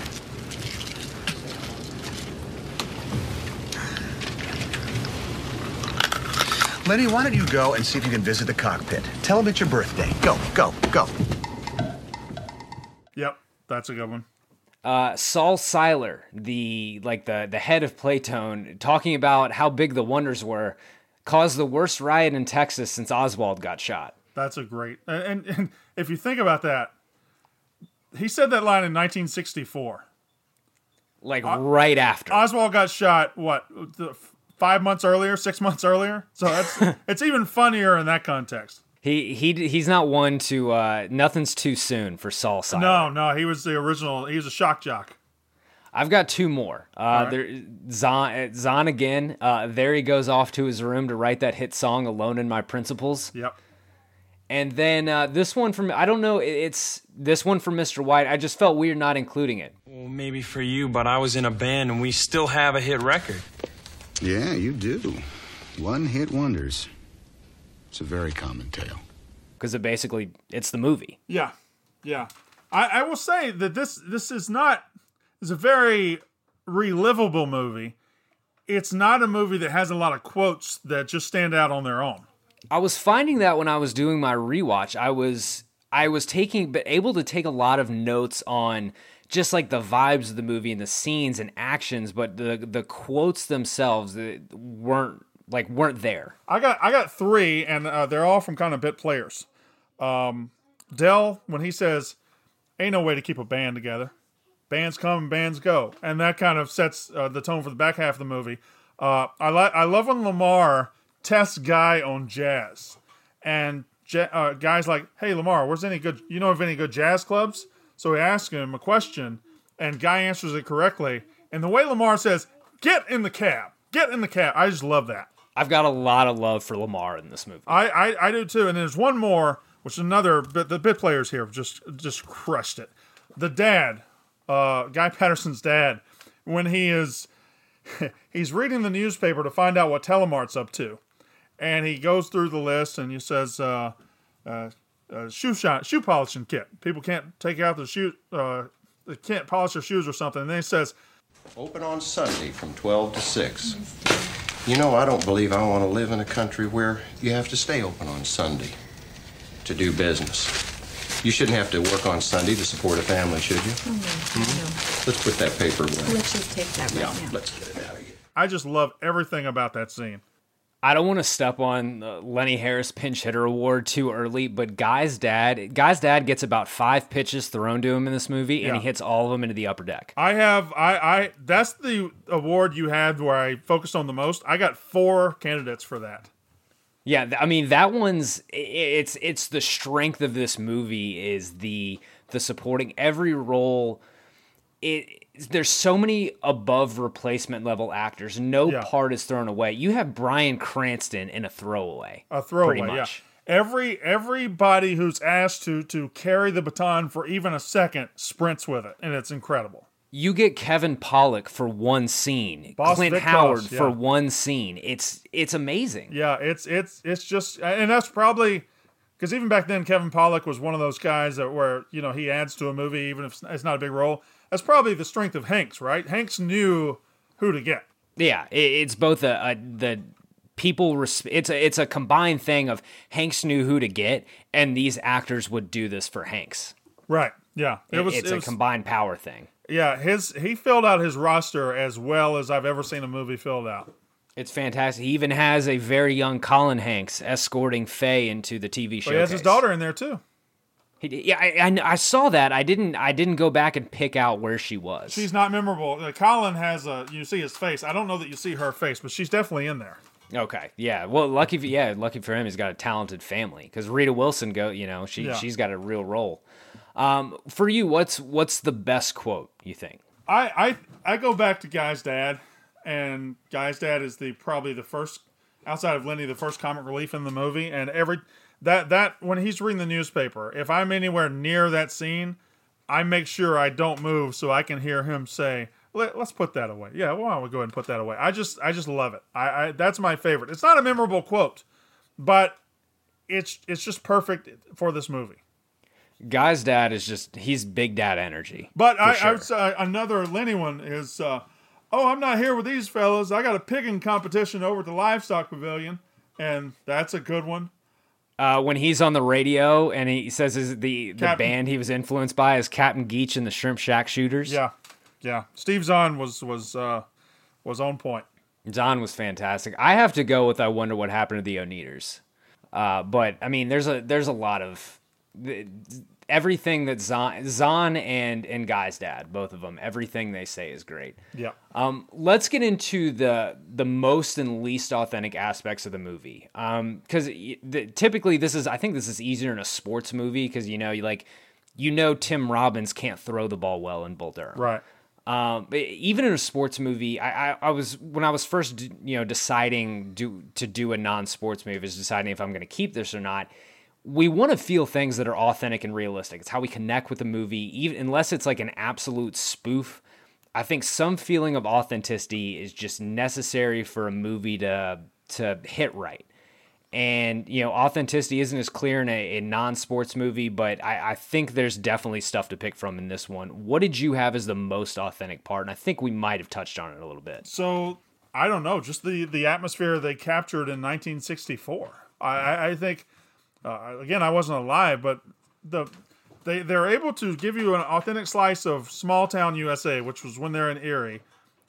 Speaker 12: Lenny, why don't you go and see if you can visit the cockpit? Tell him it's your birthday. Go, go, go.
Speaker 5: Yep, that's a good one.
Speaker 4: Uh, Sol Siler, the like the the head of Playtone, talking about how big the wonders were, caused the worst riot in Texas since Oswald got shot.
Speaker 5: That's a great and, and, and if you think about that, he said that line in 1964.
Speaker 4: Like right after
Speaker 5: Oswald got shot. What five months earlier, six months earlier. So that's it's even funnier in that context.
Speaker 4: He he he's not one to uh, nothing's too soon for Saul Silent.
Speaker 5: No, no, he was the original. He was a shock jock.
Speaker 4: I've got two more. Uh,
Speaker 5: right.
Speaker 4: there, Zahn, Zahn again. Uh, there he goes off to his room to write that hit song "Alone in My Principles."
Speaker 5: Yep.
Speaker 4: And then uh, this one from I don't know. It's this one from Mr. White. I just felt weird not including it.
Speaker 16: Well, maybe for you, but I was in a band and we still have a hit record.
Speaker 17: Yeah, you do. One hit wonders. It's a very common tale.
Speaker 4: because it basically it's the movie.
Speaker 5: Yeah, yeah. I, I will say that this this is not. is a very relivable movie. It's not a movie that has a lot of quotes that just stand out on their own.
Speaker 4: I was finding that when I was doing my rewatch, I was I was taking but able to take a lot of notes on just like the vibes of the movie and the scenes and actions, but the the quotes themselves uh, weren't like weren't there.
Speaker 5: I got I got three, and uh, they're all from kind of bit players. Um, Del when he says, "Ain't no way to keep a band together. Bands come, and bands go," and that kind of sets uh, the tone for the back half of the movie. Uh, I like I love when Lamar tests Guy on jazz, and ja- uh, Guy's like, "Hey Lamar, where's any good? You know of any good jazz clubs?" So he asks him a question, and Guy answers it correctly. And the way Lamar says, "Get in the cab, get in the cab," I just love that.
Speaker 4: I've got a lot of love for Lamar in this movie.
Speaker 5: I, I, I do too. And there's one more, which is another bit. The bit players here have just just crushed it. The dad, uh, Guy Patterson's dad, when he is he's reading the newspaper to find out what Telemart's up to, and he goes through the list and he says, uh, uh, uh, shoe shine, shoe polishing kit. People can't take out the shoe, uh, they can't polish their shoes or something. And then he says,
Speaker 18: Open on Sunday from 12 to 6. You know, I don't believe I want to live in a country where you have to stay open on Sunday to do business. You shouldn't have to work on Sunday to support a family, should you? Mhm. Let's put that paper away.
Speaker 11: Let's just take that right
Speaker 18: Yeah,
Speaker 11: now.
Speaker 18: let's get it out of here.
Speaker 5: I just love everything about that scene.
Speaker 4: I don't want to step on Lenny Harris pinch hitter award too early, but Guy's dad, Guy's dad gets about five pitches thrown to him in this movie, and he hits all of them into the upper deck.
Speaker 5: I have I I that's the award you had where I focused on the most. I got four candidates for that.
Speaker 4: Yeah, I mean that one's it's it's the strength of this movie is the the supporting every role. It there's so many above replacement level actors. No
Speaker 5: Yeah.
Speaker 4: part is thrown away. You have Bryan Cranston in a throwaway.
Speaker 5: A throwaway,
Speaker 4: pretty
Speaker 5: yeah.
Speaker 4: much.
Speaker 5: Every everybody who's asked to to carry the baton for even a second sprints with it, and it's incredible.
Speaker 4: You get Kevin Pollak for one scene,
Speaker 5: Boss
Speaker 4: Clint
Speaker 5: Vic
Speaker 4: Howard
Speaker 5: Boss,
Speaker 4: for one scene. It's it's amazing.
Speaker 5: Yeah, it's it's it's just, and that's probably because even back then Kevin Pollak was one of those guys that where you know he adds to a movie even if it's not a big role. That's probably the strength of Hanks, right? Hanks knew who to get.
Speaker 4: Yeah, it's both a, a the people. Res- it's a it's a combined thing of Hanks knew who to get, and these actors would do this for Hanks.
Speaker 5: Right. Yeah.
Speaker 4: It,
Speaker 5: was.
Speaker 4: it's
Speaker 5: it
Speaker 4: a
Speaker 5: was-
Speaker 4: combined power thing.
Speaker 5: Yeah, his he filled out his roster as well as I've ever seen a movie filled out.
Speaker 4: It's fantastic. He even has a very young Colin Hanks escorting Faye into the TV show.
Speaker 5: Oh, but he has his daughter in there too.
Speaker 4: Yeah, I, I, I saw that. I didn't I didn't go back and pick out where she was.
Speaker 5: She's not memorable. Uh, Colin has a you see his face. I don't know that you see her face, but she's definitely in there.
Speaker 4: Okay, yeah. Well, lucky for, yeah, lucky for him, he's got a talented family. Because Rita Wilson go, you know, she
Speaker 5: Yeah.
Speaker 4: she's got a real role. Um, for you, what's what's the best quote you think?
Speaker 5: I I I go back to Guy's dad, and Guy's dad is the probably the first outside of Lenny the first comic relief in the movie, and every that that when he's reading the newspaper, if I'm anywhere near that scene, I make sure I don't move so I can hear him say. Let, us put that away. Yeah, why don't we go ahead and put that away? I just, I just love it. I, I, that's my favorite. It's not a memorable quote, but it's, it's just perfect for this movie.
Speaker 4: Guy's dad is just he's big dad energy.
Speaker 5: But I,
Speaker 4: sure.
Speaker 5: I would say another Lenny one is, uh, oh, I'm not here with these fellas. I got a pigging competition over at the livestock pavilion, and that's a good one.
Speaker 4: Uh, when he's on the radio and he says his, the the
Speaker 5: Captain-
Speaker 4: band he was influenced by is Captain Geach and the Shrimp Shack Shooters.
Speaker 5: Yeah, yeah. Steve Zahn was was uh, was on point.
Speaker 4: John was fantastic. I have to go with I wonder what happened to the Oneders. Uh, but I mean, there's a there's a lot of everything that Zahn, Zahn and and Guy's dad, both of them, everything they say is great.
Speaker 5: Yeah.
Speaker 4: Um, let's get into the the most and least authentic aspects of the movie. Um, because typically this is, I think this is easier in a sports movie because you know you like, you know Tim Robbins can't throw the ball well in Bull Durham.
Speaker 5: Right.
Speaker 4: Um, but even in a sports movie, I, I, I was when I was first you know deciding do to do a non-sports movie, was deciding if I'm going to keep this or not. We want to feel things that are authentic and realistic. It's how we connect with the movie, even unless it's like an absolute spoof. I think some feeling of authenticity is just necessary for a movie to to hit right. And you know, authenticity isn't as clear in a, a non-sports movie, but I, I, think there's definitely stuff to pick from in this one. What did you have as the most authentic part? And I think we might have touched on it a little bit.
Speaker 5: So I don't know, just the the atmosphere they captured in 1964. I, I think uh, again, I wasn't alive, but the they they're able to give you an authentic slice of small town USA, which was when they're in Erie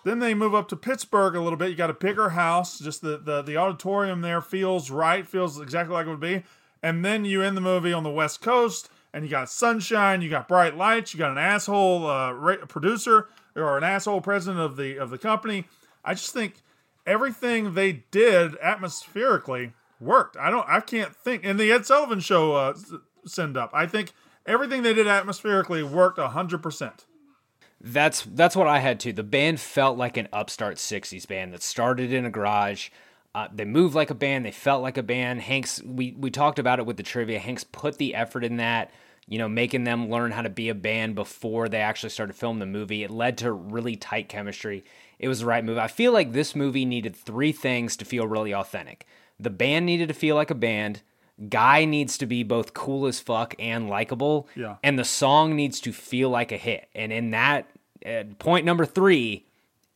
Speaker 5: then they move up to Pittsburgh a little bit. You got a bigger house. Just the, the, the auditorium there feels right, feels exactly like it would be. And then you end the movie on the West Coast, and you got sunshine, you got bright lights, you got an asshole uh, producer or an asshole president of the of the company. I just think everything they did atmospherically worked. I don't, I can't think. And the Ed Sullivan Show uh, send up. I think everything they did atmospherically worked hundred percent.
Speaker 4: That's that's what I had too. The band felt like an upstart '60s band that started in a garage. Uh, they moved like a band. They felt like a band. Hanks, we we talked about it with the trivia. Hanks put the effort in that. You know, making them learn how to be a band before they actually started filming the movie. It led to really tight chemistry. It was the right move. I feel like this movie needed three things to feel really authentic. The band needed to feel like a band. Guy needs to be both cool as fuck and likable.
Speaker 5: Yeah.
Speaker 4: And the song needs to feel like a hit. And in that uh, point number three,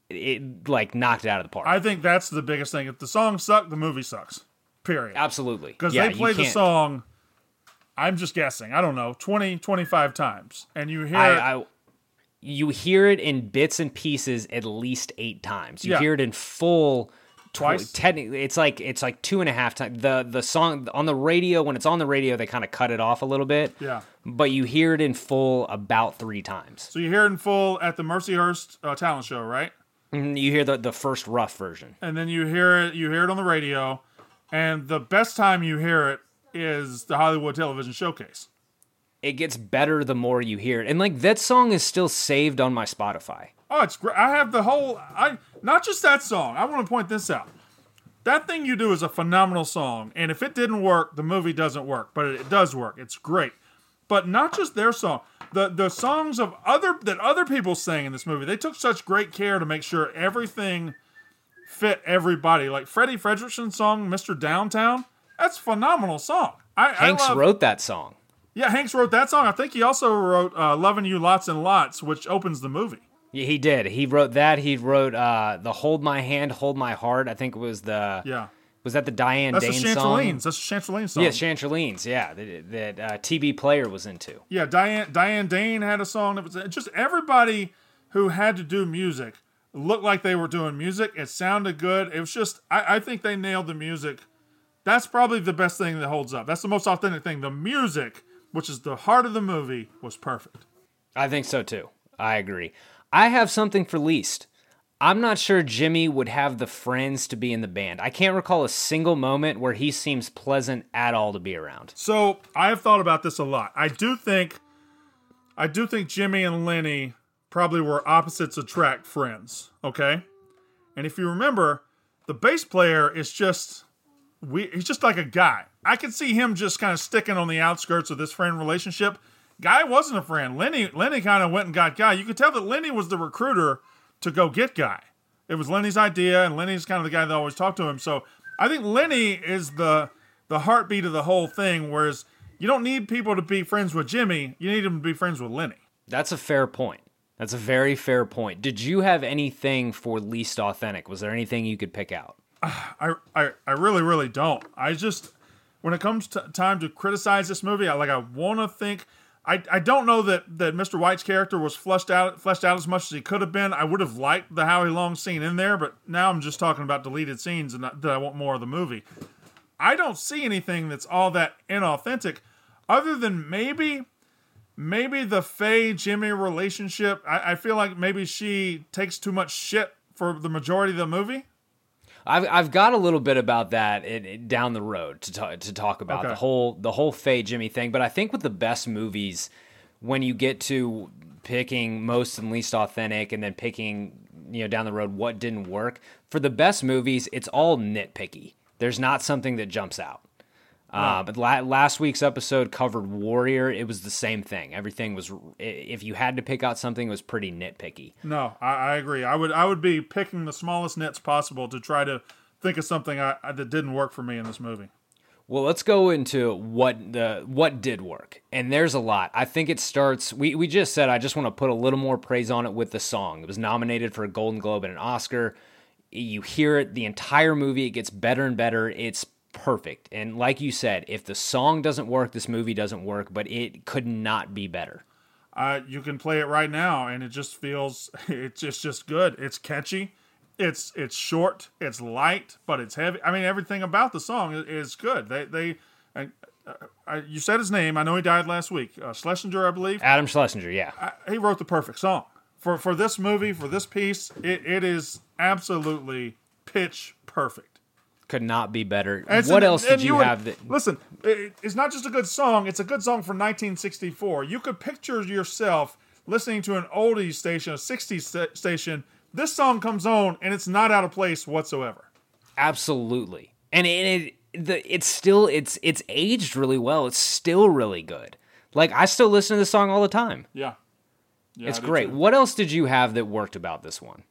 Speaker 4: it like knocked it out of the park.
Speaker 5: I think that's the biggest thing. If the song sucks, the movie sucks. Period.
Speaker 4: Absolutely.
Speaker 5: Because
Speaker 4: yeah,
Speaker 5: they played the song, I'm just guessing, I don't know, 20, 25 times. And you hear
Speaker 4: I,
Speaker 5: it.
Speaker 4: I, you hear it in bits and pieces at least eight times. You
Speaker 5: Yeah.
Speaker 4: hear it in full
Speaker 5: Twice?
Speaker 4: Technically, it's like it's like two and a half times. The the song on the radio when it's on the radio, they kind of cut it off a little bit.
Speaker 5: Yeah.
Speaker 4: But you hear it in full about three times.
Speaker 5: So you hear it in full at the Mercyhurst uh, talent show, right?
Speaker 4: And you hear the the first rough version.
Speaker 5: And then you hear it. You hear it on the radio, and the best time you hear it is the Hollywood Television Showcase.
Speaker 4: It gets better the more you hear it, and like that song is still saved on my Spotify.
Speaker 5: Oh, it's great. I have the whole. I not just that song. I want to point this out. That thing you do is a phenomenal song, and if it didn't work, the movie doesn't work. But it, does work. It's great. But not just their song. The the songs of other that other people sang in this movie. They took such great care to make sure everything fit everybody. Like Freddie Fredrickson's song, "Mr. Downtown." That's a phenomenal song. I,
Speaker 4: Hanks
Speaker 5: I love,
Speaker 4: wrote that song.
Speaker 5: Yeah, Hanks wrote that song. I think he also wrote uh, "Loving You Lots and Lots," which opens the movie.
Speaker 4: Yeah, he did. He wrote that. He wrote uh, the "Hold My Hand, Hold My Heart." I think it was the
Speaker 5: yeah.
Speaker 4: Was that the Diane
Speaker 5: That's
Speaker 4: Dane
Speaker 5: the
Speaker 4: song?
Speaker 5: That's the Chantrellines song.
Speaker 4: Yeah, Chantrellines. Yeah, that, that uh, TB Player was into.
Speaker 5: Yeah, Diane Diane Dane had a song that was just everybody who had to do music looked like they were doing music. It sounded good. It was just I, I think they nailed the music. That's probably the best thing that holds up. That's the most authentic thing. The music, which is the heart of the movie, was perfect.
Speaker 4: I think so too. I agree. I have something for least. I'm not sure Jimmy would have the friends to be in the band. I can't recall a single moment where he seems pleasant at all to be around.
Speaker 5: So I have thought about this a lot. I do think, I do think Jimmy and Lenny probably were opposites attract friends. Okay, and if you remember, the bass player is just we. He's just like a guy. I could see him just kind of sticking on the outskirts of this friend relationship. Guy wasn't a friend. Lenny Lenny kind of went and got Guy. You could tell that Lenny was the recruiter to go get Guy. It was Lenny's idea, and Lenny's kind of the guy that always talked to him. So I think Lenny is the the heartbeat of the whole thing. Whereas you don't need people to be friends with Jimmy; you need them to be friends with Lenny.
Speaker 4: That's a fair point. That's a very fair point. Did you have anything for least authentic? Was there anything you could pick out?
Speaker 5: I I, I really really don't. I just when it comes to time to criticize this movie, I like I want to think. I, I don't know that, that Mr. White's character was fleshed out fleshed out as much as he could have been. I would have liked the Howie Long scene in there, but now I'm just talking about deleted scenes and that I want more of the movie. I don't see anything that's all that inauthentic, other than maybe maybe the Faye Jimmy relationship. I, I feel like maybe she takes too much shit for the majority of the movie.
Speaker 4: I've I've got a little bit about that it, it, down the road to talk, to talk about
Speaker 5: Okay.
Speaker 4: the whole the whole Faye Jimmy thing. But I think with the best movies, when you get to picking most and least authentic, and then picking you know down the road what didn't work for the best movies, it's all nitpicky. There's not something that jumps out. Uh, but la- last week's episode covered Warrior. It was the same thing. Everything was, if you had to pick out something, it was pretty nitpicky.
Speaker 5: No, I, I agree. I would I would be picking the smallest nits possible to try to think of something I, I, that didn't work for me in this movie.
Speaker 4: Well, let's go into what the what did work. And there's a lot. I think it starts we we just said I just want to put a little more praise on it with the song. It was nominated for a Golden Globe and an Oscar. You hear it the entire movie, it gets better and better. It's perfect. And like you said, if the song doesn't work, this movie doesn't work, but it could not be better.
Speaker 5: Uh, you can play it right now, and it just feels it's just just good. It's catchy, it's it's short, it's light, but it's heavy. I mean, everything about the song is, is good. They they. Uh, uh, you said his name. I know he died last week. Uh, Schlesinger, I believe.
Speaker 4: Adam Schlesinger, yeah.
Speaker 5: I, he wrote the perfect song for for this movie for this piece. It, it is absolutely pitch perfect.
Speaker 4: Could not be better.
Speaker 5: And
Speaker 4: what else did you,
Speaker 5: would-
Speaker 4: have that
Speaker 5: Listen, it's not just a good song, it's a good song from 1964. You could picture yourself listening to an oldies station, a 60s sta- station. This song comes on and it's not out of place whatsoever.
Speaker 4: Absolutely. And it, it the it's still it's it's aged really well. It's still really good. Like I still listen to this song all the time.
Speaker 5: Yeah. Yeah,
Speaker 4: it's great.
Speaker 5: too.
Speaker 4: What else did you have that worked about this one?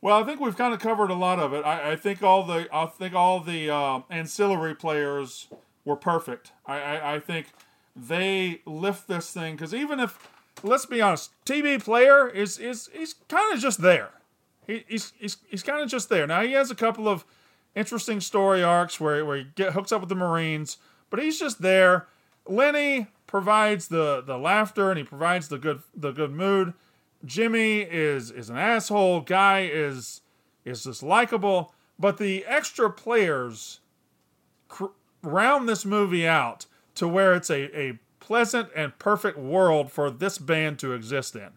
Speaker 5: Well, I think we've kind of covered a lot of it. I, I think all the I think all the uh, ancillary players were perfect. I, I, I think they lift this thing because even if let's be honest, TB player is is he's kind of just there. He, he's he's he's kind of just there. Now he has a couple of interesting story arcs where where he get hooks up with the Marines, but he's just there. Lenny provides the the laughter and he provides the good the good mood. Jimmy is is an asshole. Guy is is just likable, but the extra players cr- round this movie out to where it's a, a pleasant and perfect world for this band to exist in.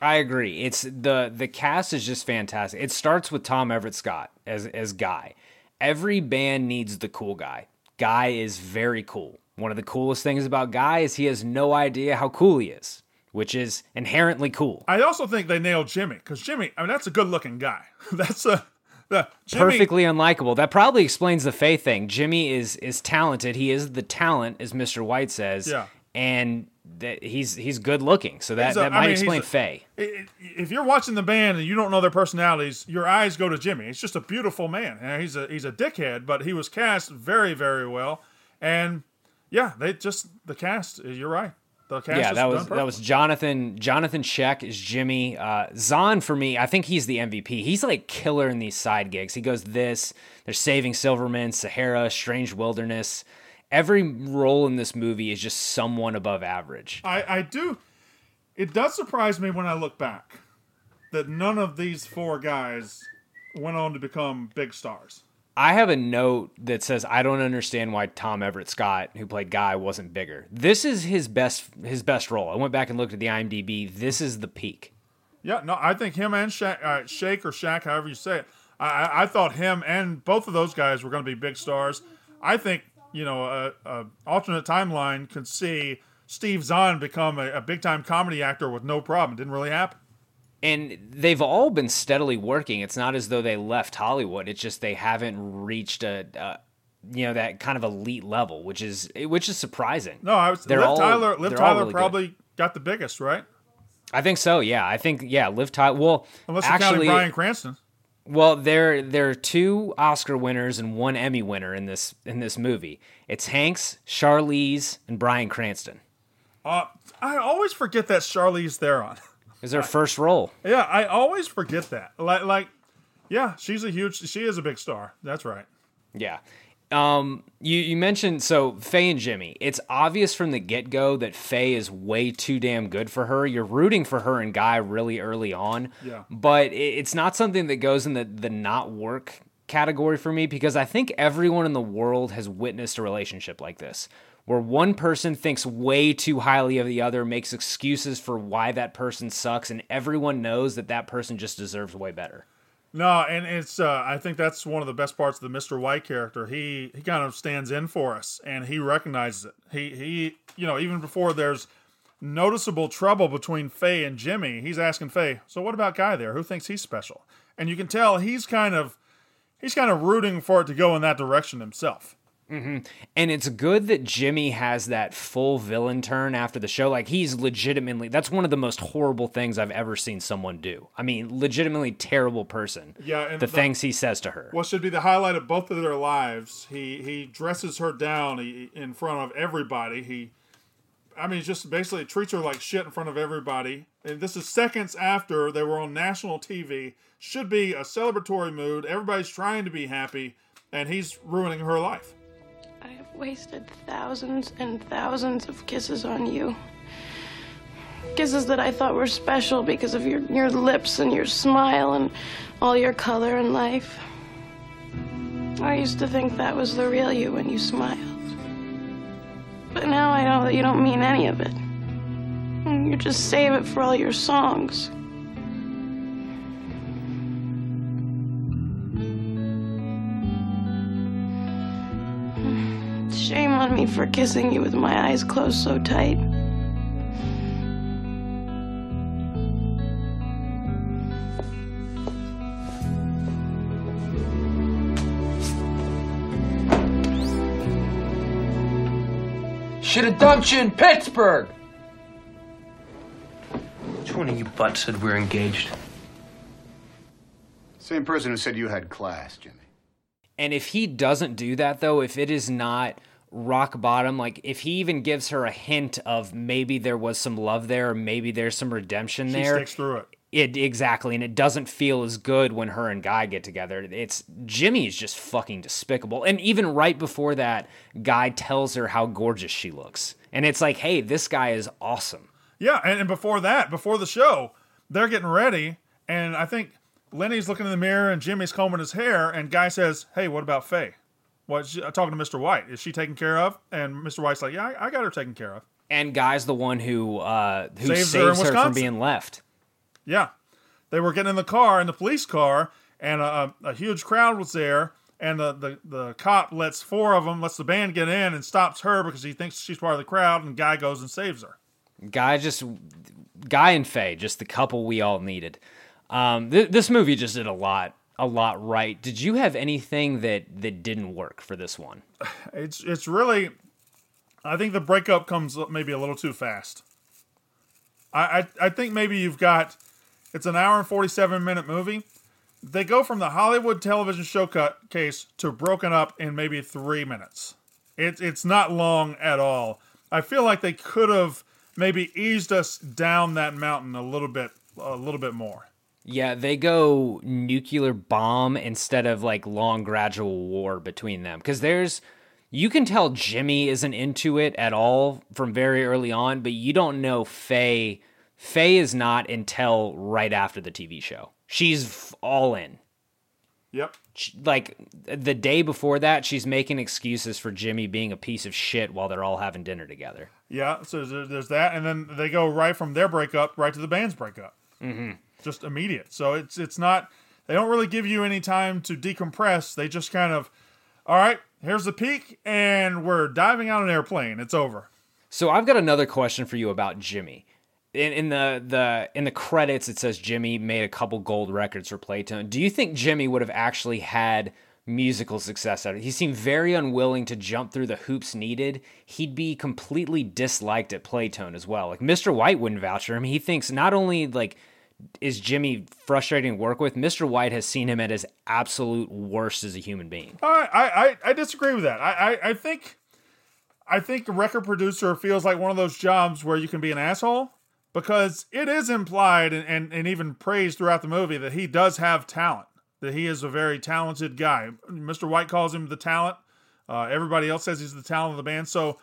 Speaker 4: I agree. It's the the cast is just fantastic. It starts with Tom Everett Scott as as Guy. Every band needs the cool guy. Guy is very cool. One of the coolest things about Guy is he has no idea how cool he is, which is inherently cool.
Speaker 5: I also think they nailed Jimmy because Jimmy, I mean, that's a good looking guy. That's a the
Speaker 4: Perfectly unlikable. That probably explains the Faye thing. Jimmy is is talented. He is the talent, as Mr. White says.
Speaker 5: Yeah.
Speaker 4: And that he's he's good looking. So that,
Speaker 5: a-
Speaker 4: that
Speaker 5: I
Speaker 4: might
Speaker 5: mean,
Speaker 4: explain
Speaker 5: a-
Speaker 4: Faye.
Speaker 5: If you're watching the band and you don't know their personalities, your eyes go to Jimmy. He's just a beautiful man. And he's a he's a dickhead, but he was cast very very well. And yeah, they just the cast. You're right. The cast.
Speaker 4: yeah, that was that was Jonathan. Jonathan Schaech is Jimmy. Uh, Zahn for me, I think he's the MVP. He's like killer in these side gigs. He goes this. They're saving Silverman, Sahara, Strange Wilderness. Every role in this movie is just someone above average.
Speaker 5: I, I do. It does surprise me when I look back that none of these four guys went on to become big stars.
Speaker 4: I have a note that says I don't understand why Tom Everett Scott, who played Guy, wasn't bigger. This is his best his best role. I went back and looked at the IMDb. This is the peak.
Speaker 5: Yeah, no, I think him and uh, Shake or Shaq, however you say it, I, I, thought him and both of those guys were going to be big stars. I think you know a, a alternate timeline could see Steve Zahn become a, a big time comedy actor with no problem. Didn't really happen.
Speaker 4: And they've all been steadily working. It's not as though they left Hollywood. It's just they haven't reached a, a you know that kind of elite level, which is which is surprising.
Speaker 5: No, I was
Speaker 4: They're
Speaker 5: Liv
Speaker 4: all-
Speaker 5: Tyler. Liv Tyler
Speaker 4: really good.
Speaker 5: probably got the biggest, right?
Speaker 4: I think so. Yeah, I think yeah. Liv Tyler. Well,
Speaker 5: Unless
Speaker 4: actually,
Speaker 5: Bryan Cranston.
Speaker 4: Well, there there are two Oscar winners and one Emmy winner in this in this movie. It's Hanks, Charlize, and Bryan Cranston.
Speaker 5: Uh, I always forget that Charlize Theron.
Speaker 4: Is their first role?
Speaker 5: Yeah, I always forget that. Like, like, yeah, she's a huge. She is a big star. That's right.
Speaker 4: Yeah. Um, you, you mentioned so Faye and Jimmy. It's obvious from the get go that Faye is way too damn good for her. You're rooting for her and Guy really early on.
Speaker 5: Yeah.
Speaker 4: But it, it's not something that goes in the the not work category for me because I think everyone in the world has witnessed a relationship like this where one person thinks way too highly of the other, makes excuses for why that person sucks, and everyone knows that that person just deserves way better.
Speaker 5: No, and it's uh, I think that's one of the best parts of the Mr. White character. He he kind of stands in for us and he recognizes it. He he you know, even before there's noticeable trouble between Faye and Jimmy, he's asking Faye, "So what about Guy there? Who thinks he's special?" And you can tell he's kind of he's kind of rooting for it to go in that direction himself.
Speaker 4: Mm-hmm. And it's good that Jimmy has that full villain turn after the show. Like he's legitimately that's one of the most horrible things I've ever seen someone do. I mean, legitimately terrible person.
Speaker 5: Yeah, and
Speaker 4: the, the things he says to her.
Speaker 5: What should be the highlight of both of their lives? He he dresses her down in front of everybody. He, I mean, just basically treats her like shit in front of everybody. And this is seconds after they were on national TV. Should be a celebratory mood. Everybody's trying to be happy, and he's ruining her life.
Speaker 11: I have wasted thousands and thousands of kisses on you. Kisses that I thought were special because of your, your lips and your smile and all your color and life. I used to think that was the real you when you smiled. But now I know that you don't mean any of it. You just save it for all your songs. Shame on me for kissing you with my eyes closed so tight.
Speaker 10: Should have dumped you in Pittsburgh.
Speaker 9: Which one of you butts said we're engaged?
Speaker 17: Same person who said you had class, Jimmy.
Speaker 4: And if he doesn't do that, though, if it is not rock bottom, like if he even gives her a hint of maybe there was some love there, or maybe there's some redemption
Speaker 5: she
Speaker 4: there,
Speaker 5: sticks through it.
Speaker 4: It exactly, and it doesn't feel as good when her and Guy get together. It's Jimmy is just fucking despicable. And even right before that, Guy tells her how gorgeous she looks, and it's like, hey, this guy is awesome.
Speaker 5: Yeah, and, and before that, before the show, they're getting ready, and I think Lenny's looking in the mirror and Jimmy's combing his hair, and Guy says, "Hey, what about Faye? What she, talking to Mr. White? Is she taken care of?" And Mr. White's like, "Yeah, I, I got her taken care of."
Speaker 4: And Guy's the one who uh, who
Speaker 5: Saves
Speaker 4: saves,
Speaker 5: her
Speaker 4: her, from being left.
Speaker 5: Yeah, they were getting in the car, in the police car, and a, a huge crowd was there. And the, the, the cop lets four of them, lets the band get in and stops her because he thinks she's part of the crowd. And Guy goes and saves her.
Speaker 4: Guy just Guy and Faye, just the couple we all needed. Um, th- this movie just did a lot, a lot right. Did you have anything that that didn't work for this one?
Speaker 5: It's it's really, I think the breakup comes maybe a little too fast. I I, I think maybe you've got, it's an hour and forty seven minute movie. They go from the Hollywood television show cut case to broken up in maybe three minutes. It's it's not long at all. I feel like they could have maybe eased us down that mountain a little bit, a little bit more.
Speaker 4: Yeah, they go nuclear bomb instead of like long gradual war between them because there's you can tell Jimmy isn't into it at all from very early on, but you don't know Faye. Faye is not until right after the TV show. She's all in.
Speaker 5: Yep.
Speaker 4: She- Like the day before that, she's making excuses for Jimmy being a piece of shit while they're all having dinner together.
Speaker 5: Yeah, so there's that, and then they go right from their breakup right to the band's breakup,
Speaker 4: Mm-hmm.
Speaker 5: Just immediate. So it's it's not they don't really give you any time to decompress. They just kind of, all right, here's the peak, and we're diving out an airplane. It's over.
Speaker 4: So I've got another question for you about Jimmy. In, in the the in the credits, it says Jimmy made a couple gold records for Playtone. Do you think Jimmy would have actually had musical success out of it? He seemed very unwilling to jump through the hoops needed. He'd be completely disliked at Playtone as well. Like Mr. White wouldn't vouch for him. He thinks not only like is Jimmy frustrating to work with, Mr. White has seen him at his absolute worst as a human being.
Speaker 5: I I, I, disagree with that. I, I I think I think record producer feels like one of those jobs where you can be an asshole because it is implied and, and, and even praised throughout the movie that he does have talent, that he is a very talented guy. Mr. White calls him the talent. Uh, everybody else says he's the talent of the band. So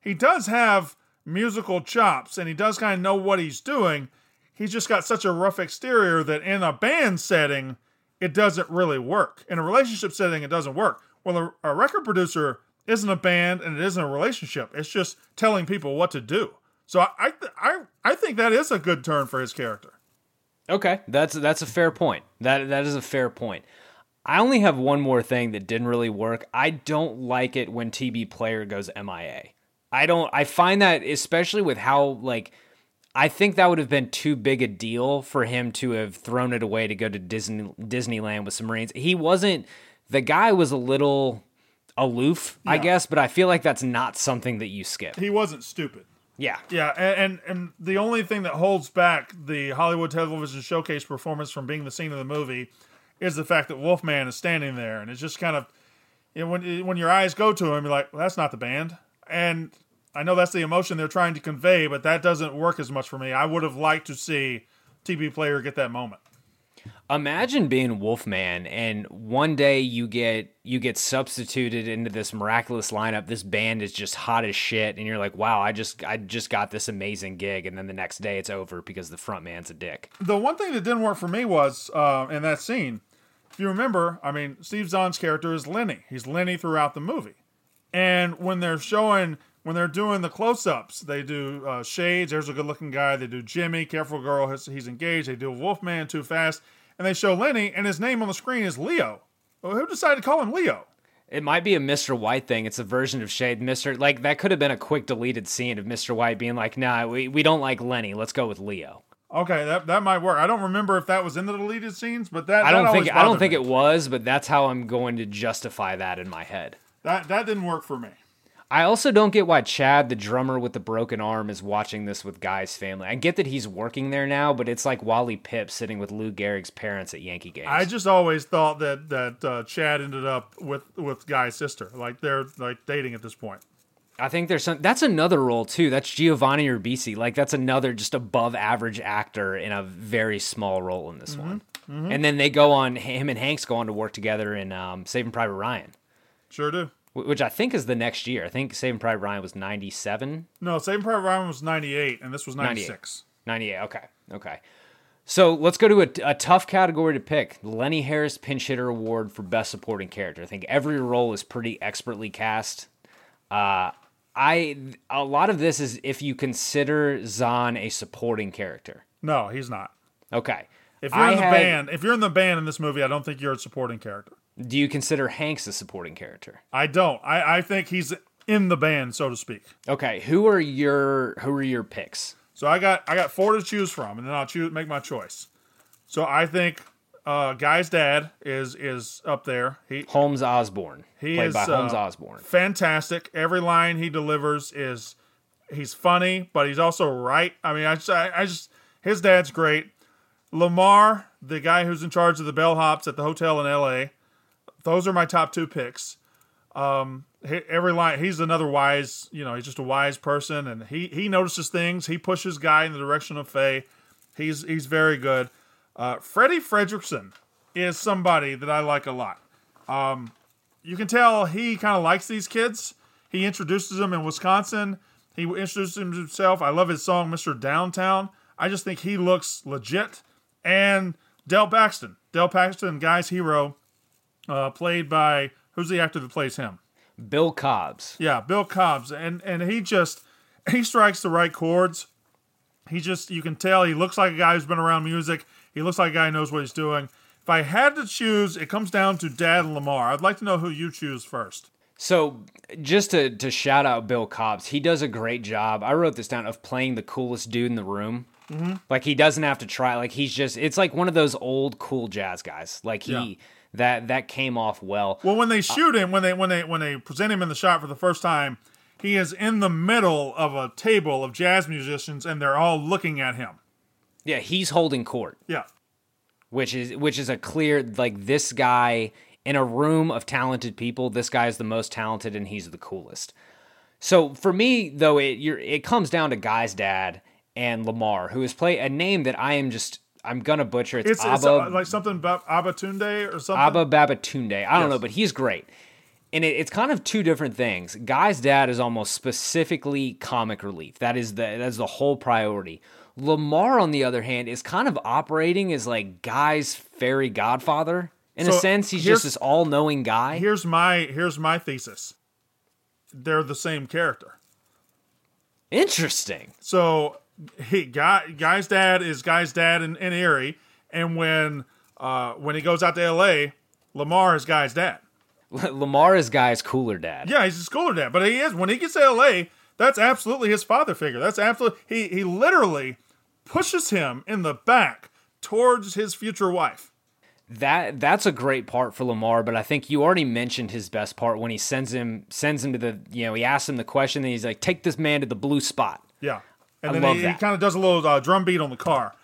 Speaker 5: he does have musical chops and he does kind of know what he's doing. He's just got such a rough exterior that in a band setting, it doesn't really work. In a relationship setting, it doesn't work. Well, a, a record producer isn't a band and it isn't a relationship. It's just telling people what to do. So I I I, think that is a good turn for his character.
Speaker 4: Okay, that's that's a fair point. That that is a fair point. I only have one more thing that didn't really work. I don't like it when TB player goes MIA. I don't I find that especially with how like I think that would have been too big a deal for him to have thrown it away to go to Disney Disneyland with some Marines. He wasn't the guy was a little aloof, I guess, but I feel like that's not something that you skip.
Speaker 5: He wasn't stupid.
Speaker 4: Yeah.
Speaker 5: Yeah, and, and and the only thing that holds back the Hollywood Television Showcase performance from being the scene of the movie is the fact that Wolfman is standing there, and it's just kind of you know, when when your eyes go to him, you're like, well, that's not the band, and I know that's the emotion they're trying to convey, but that doesn't work as much for me. I would have liked to see TB Player get that moment.
Speaker 4: Imagine being Wolfman and one day you get you get substituted into this miraculous lineup. This band is just hot as shit and you're like, "Wow, I just I just got this amazing gig." And then the next day it's over because the front man's a dick.
Speaker 5: The one thing that didn't work for me was uh, in that scene. If you remember, I mean, Steve Zahn's character is Lenny. He's Lenny throughout the movie, and when they're showing, when they're doing the close-ups, they do uh, Shades. There's a good-looking guy. They do Jimmy, careful girl. He's, he's engaged. They do Wolfman, too fast, and they show Lenny, and his name on the screen is Leo. Well, who decided to call him Leo?
Speaker 4: It might be a Mr. White thing. It's a version of Shade. Mr. Like that could have been a quick deleted scene of Mr. White being like, "Nah, we, we don't like Lenny. Let's go with Leo."
Speaker 5: Okay, that that might work. I don't remember if that was in the deleted scenes, but that
Speaker 4: I don't
Speaker 5: always
Speaker 4: think I don't think
Speaker 5: me.
Speaker 4: it was, but that's how I'm going to justify that in my head.
Speaker 5: that that didn't work for me.
Speaker 4: I also don't get why Chad, the drummer with the broken arm, is watching this with Guy's family. I get that he's working there now, but it's like Wally Pipp sitting with Lou Gehrig's parents at Yankee games.
Speaker 5: I just always thought that that uh, Chad ended up with with Guy's sister, like they're like dating at this point.
Speaker 4: I think there's some. That's another role too. That's Giovanni Ribisi. Like that's another just above average actor in a very small role in this one.
Speaker 5: mhm.
Speaker 4: And then they go on. Him and Hanks go on to work together in um, Saving Private Ryan,
Speaker 5: Sure do.
Speaker 4: Wh- which I think is the next year. I think Saving Private Ryan was '97.
Speaker 5: No, Saving Private Ryan was ninety eight, and this was 96.
Speaker 4: 98, 98. Okay. Okay. So let's go to a, a tough category to pick. Lenny Harris Pinch Hitter Award for Best Supporting Character. I think every role is pretty expertly cast. Uh, I a lot of this is if you consider Zahn a supporting character.
Speaker 5: No, he's not.
Speaker 4: Okay.
Speaker 5: If you're
Speaker 4: I
Speaker 5: in the
Speaker 4: had-
Speaker 5: band, if you're in the band in this movie, I don't think you're a supporting character.
Speaker 4: Do you consider Hanks a supporting character?
Speaker 5: I don't. I, I think he's in the band, so to speak.
Speaker 4: Okay. Who are your who are your picks?
Speaker 5: So I got I got four to choose from, and then I'll choose make my choice. So I think uh, Guy's dad is is up there. He
Speaker 4: Holmes Osborne,
Speaker 5: he
Speaker 4: played
Speaker 5: is
Speaker 4: by Holmes
Speaker 5: uh,
Speaker 4: Osborne.
Speaker 5: Fantastic. Every line he delivers is he's funny, but he's also right. I mean, I just, I, I just his dad's great. Lamar, the guy who's in charge of the bellhops at the hotel in L.A. Those are my top two picks. Um, every line, he's another wise, you know, he's just a wise person, and he he notices things. He pushes Guy in the direction of Faye. He's he's very good. Uh, Freddie Fredrickson is somebody that I like a lot. Um, you can tell he kind of likes these kids. He introduces them in Wisconsin. He introduces himself. I love his song, Mr. Downtown. I just think he looks legit. And Del Paxton. Del Paxton, guy's hero, uh, played by, who's the actor that plays him?
Speaker 4: Bill Cobbs.
Speaker 5: Yeah, Bill Cobbs. And, and he just, he strikes the right chords. He just, you can tell he looks like a guy who's been around music. He looks like a guy who knows what he's doing. If I had to choose, it comes down to Dad and Lamar. I'd like to know who you choose first.
Speaker 4: So, just to to shout out Bill Cobbs, he does a great job. I wrote this down of playing the coolest dude in the room.
Speaker 5: Mhm.
Speaker 4: Like he doesn't have to try. Like he's just. It's like one of those old cool jazz guys. Like he
Speaker 5: Yeah.
Speaker 4: That that came off well.
Speaker 5: Well, when they uh, shoot him, when they when they when they present him in the shot for the first time, he is in the middle of a table of jazz musicians, and they're all looking at him.
Speaker 4: Yeah, he's holding court.
Speaker 5: Yeah.
Speaker 4: which is which is a clear like this guy in a room of talented people this guy is the most talented and he's the coolest so for me though it you're, it comes down to guy's dad and lamar who is play a name that i am just i'm gonna butcher it's,
Speaker 5: It's, it's
Speaker 4: abba
Speaker 5: uh, like something about Abatunde or something.
Speaker 4: Obba Babatunde i don't
Speaker 5: Yes.
Speaker 4: know but he's great and it, it's kind of two different things. Guy's dad is almost specifically comic relief. That is the that's the whole priority. Lamar, on the other hand, is kind of operating as like Guy's fairy godfather. In a sense, he's just this all-knowing guy.
Speaker 5: Here's my here's my thesis. they're the same character.
Speaker 4: Interesting.
Speaker 5: So he guy guy's dad is guy's dad in, in Erie, and when uh, when he goes out to L.A., Lamar is guy's dad.
Speaker 4: Lamar is guy's cooler dad.
Speaker 5: Yeah, he's his cooler dad, but he is when he gets to L.A. That's absolutely his father figure. That's absolutely he he literally pushes him in the back towards his future wife.
Speaker 4: That that's a great part for Lamar, but I think you already mentioned his best part when he sends him sends him to the you know he asks him the question and he's like take this man to the blue spot.
Speaker 5: Yeah, and
Speaker 4: I
Speaker 5: then he, he kind of does a little uh, drum beat on the car.